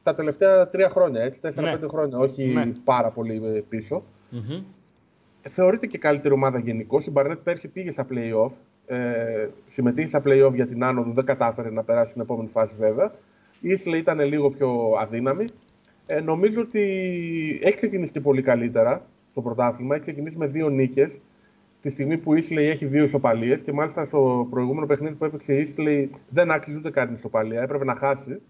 τα τελευταία τρία χρόνια, έτσι, τέσσερα-πέντε χρόνια, όχι Ναι. πάρα πολύ ε, πίσω. Θεωρείται και καλύτερη ομάδα γενικώ. Η Μπαρνέτ πέρσι πήγε στα playoff. Ε, συμμετείχε στα playoff για την άνοδο, δεν κατάφερε να περάσει στην επόμενη φάση βέβαια. Η Ίσλε ήταν λίγο πιο αδύναμη. Ε, νομίζω ότι έχει ξεκινήσει και πολύ καλύτερα το πρωτάθλημα. Έχει ξεκινήσει με δύο νίκες. Τη στιγμή που η Ίσλε έχει δύο ισοπαλίες και μάλιστα στο προηγούμενο παιχνίδι που έπαιξε η Ίσλε δεν άξιζε ούτε καν την ισοπαλία. Έπρεπε να χάσει.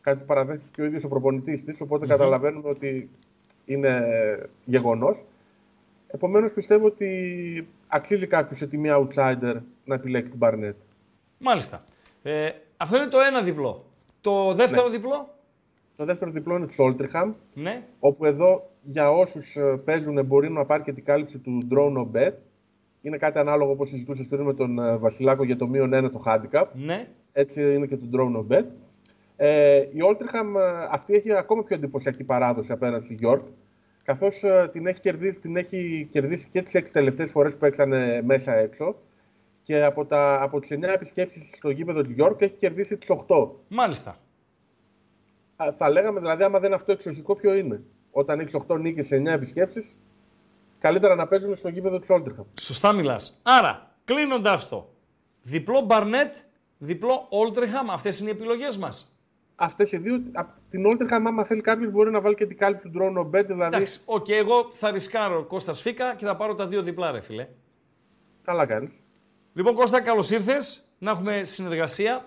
Κάτι που παραδέχτηκε και ο ίδιος ο προπονητής της. οποτε καταλαβαίνουμε ότι είναι γεγονός. Επομένως, πιστεύω ότι αξίζει κάποιος σε τιμή outsider να επιλέξει την Barnett. Μάλιστα. Ε, αυτό είναι το ένα διπλό. Το δεύτερο διπλό; Το δεύτερο διπλό είναι του Soltringham, Ναι. όπου εδώ για όσους παίζουν μπορεί να πάρει και την κάλυψη του drone no bet. Είναι κάτι ανάλογο όπως συζητούσες πριν με τον ε, Βασιλάκο για το μείον ένα το handicap. Ναι. Έτσι είναι και το drone no bet. Ε, η Όλτριχαμ αυτή έχει ακόμα πιο εντυπωσιακή παράδοση απέναντι στη York. Καθώς την, έχει κερδίσει, την έχει κερδίσει και τις έξι τελευταίες φορές που έξανε μέσα έξω. Και από, τα, από τις 9 επισκέψεις στο γήπεδο της York έχει κερδίσει τις 8. Μάλιστα. Α, Θα λέγαμε δηλαδή, άμα δεν είναι αυτό εξοχικό, ποιο είναι; Όταν έχεις 8 νίκες σε 9 επισκέψεις, καλύτερα να παίζουν στο γήπεδο της Όλτριχαμ. Σωστά μιλάς. Άρα, κλείνοντάς το. Διπλό Μπαρνέτ, διπλό Όλτριχαμ. Αυτές είναι οι επιλογές μας. Αυτές οι δύο, απ' την Όλτριχαμ, άμα θέλει κάποιος, μπορεί να βάλει και την κάλυψη του draw no bet. Δηλαδή, Εντάξει, οκ, εγώ θα ρισκάρω Κώστας Φίκα και θα πάρω τα δύο διπλά, ρε φίλε. καλά κάνεις. Λοιπόν, Κώστα, καλώς ήρθες. Να έχουμε συνεργασία.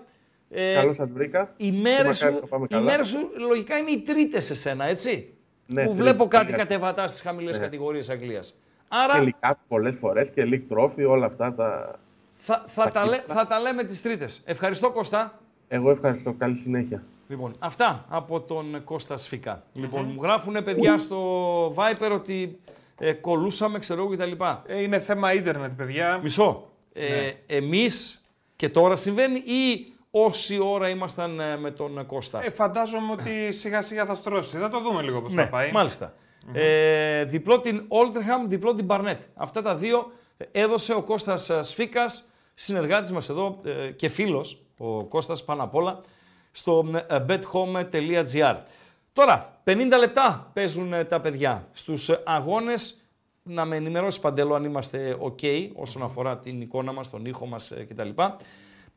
Ε, Καλώς σας βρήκα. Οι Και μέρε μακάρι σου, να πάμε οι καλά. μέρες σου λογικά είναι οι τρίτε σε σένα, έτσι. Ναι, που τρίτη, βλέπω κάτι τρίτη. κατεβατά στις χαμηλές Ναι. κατηγορίες Αγγλίας. Και Άρα λικά πολλές φορές και league trophy, όλα αυτά τα. θα, θα, τα, λέ- κύματα. θα τα λέμε τις τρίτες. Ευχαριστώ, Κώστα. Εγώ ευχαριστώ. Καλή συνέχεια. Λοιπόν, αυτά από τον Κώστα Σφίκα. Λοιπόν, μου γράφουν παιδιά στο Viper ότι ε, κολούσαμε, ξέρω εγώ κτλ. Ε, είναι θέμα ίντερνετ, παιδιά. Μισό. Ε, Εμείς και τώρα συμβαίνει ή όση ώρα ήμασταν ε, με τον Κώστα; Ε, φαντάζομαι ότι σιγά σιγά θα στρώσει. Θα το δούμε λίγο πώς ναι, θα πάει. μάλιστα. Ε, διπλό την Όλτρεχαμ, διπλό την Μπαρνέτ. Αυτά τα δύο έδωσε ο Κώστας ε, Σφίκας, συνεργάτης μας εδώ ε, και φίλος, ο Κώστας πάνω απ' όλα, στο ε, bethome.gr. Τώρα, 50 λεπτά παίζουν ε, τα παιδιά στους ε, αγώνες να με ενημερώσεις παντελώ αν είμαστε ok όσον αφορά την εικόνα μας, τον ήχο μας ε, κτλ.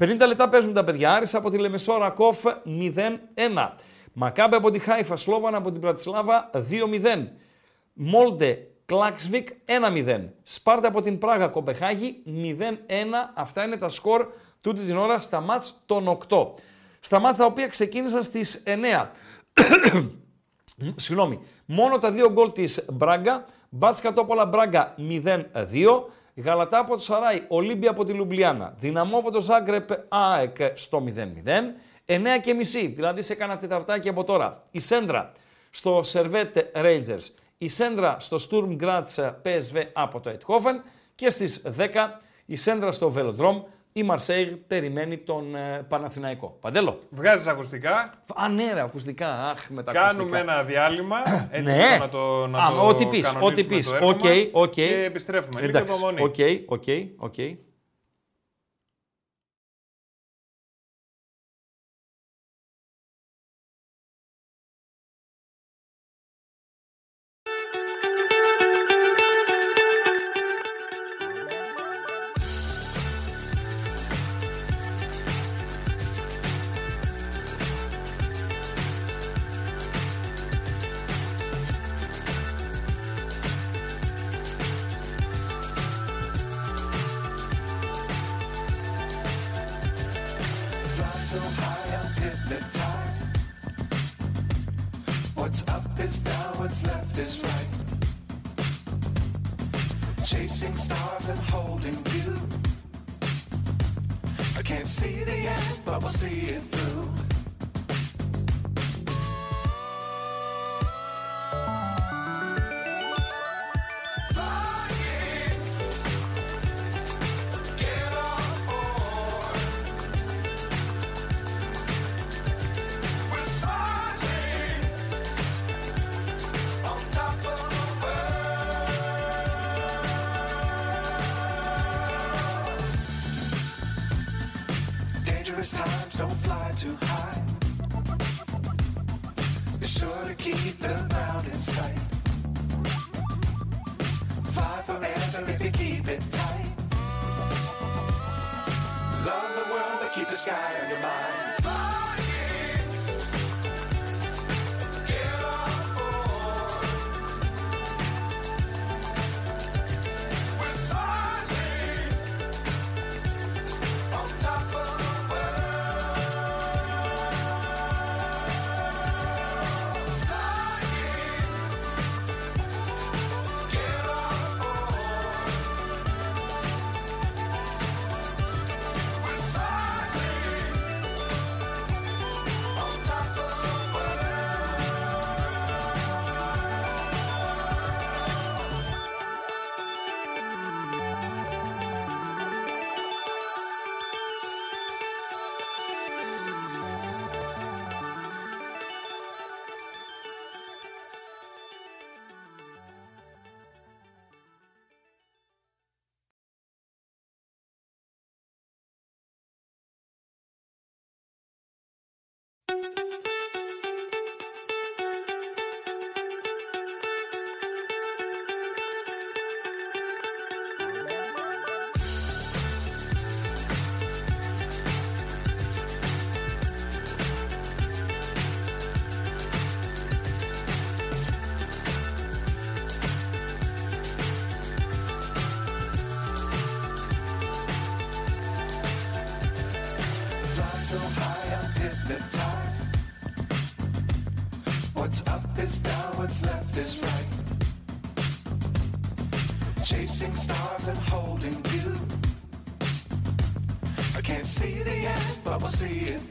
50 λεπτά παίζουν τα παιδιά. Άρης από τη Λεμεσό Ρακόφ 0-1. Μακάμπε από τη Χάιφα, Σλόβαν από την Πρατισλάβα 2-0. Μόλτε Κλάξβικ 1-0. Σπάρτα από την Πράγα Κομπεχάγη 0-1. Αυτά είναι τα σκορ τούτη την ώρα στα μάτς των 8. Στα μάτς τα οποία ξεκίνησαν στις 9. Συγγνώμη. Μόνο τα δύο γκολ της Μπράγκα. Μπάτς Κατόπολα Μπράγκα 0-2. Γαλατά από το Σαράι, Ολύμπια από τη Λουμπλιάνα, Δυναμό από το Ζάγκρεπ, ΑΕΚ στο 0-0. 9 και μισή, δηλαδή σε κάνα τεταρτάκι από τώρα. Η Σέντρα στο Σερβέτ Rangers. Η Σέντρα στο Sturm Graz PSV από το Eindhoven. Και στις 10 η σέντρα στο Velodrome η Μαρσέιγ περιμένει τον ε, Παναθηναϊκό. Παντέλο. Βγάζεις ακουστικά. Α, ναι, ρε, ακουστικά. Αχ, με τα Κάνουμε ακουστικά. ένα διάλειμμα. Έτσι ναι. λοιπόν να το, να Α, το ό,τι πεις, κανονίσουμε ό,τι πεις. το έργο Οκ, μας οκ. Και επιστρέφουμε. Λίγο Εντάξει, υπομονή. οκ, οκ, οκ. Chasing stars and holding you. I can't see the end, but we'll see it.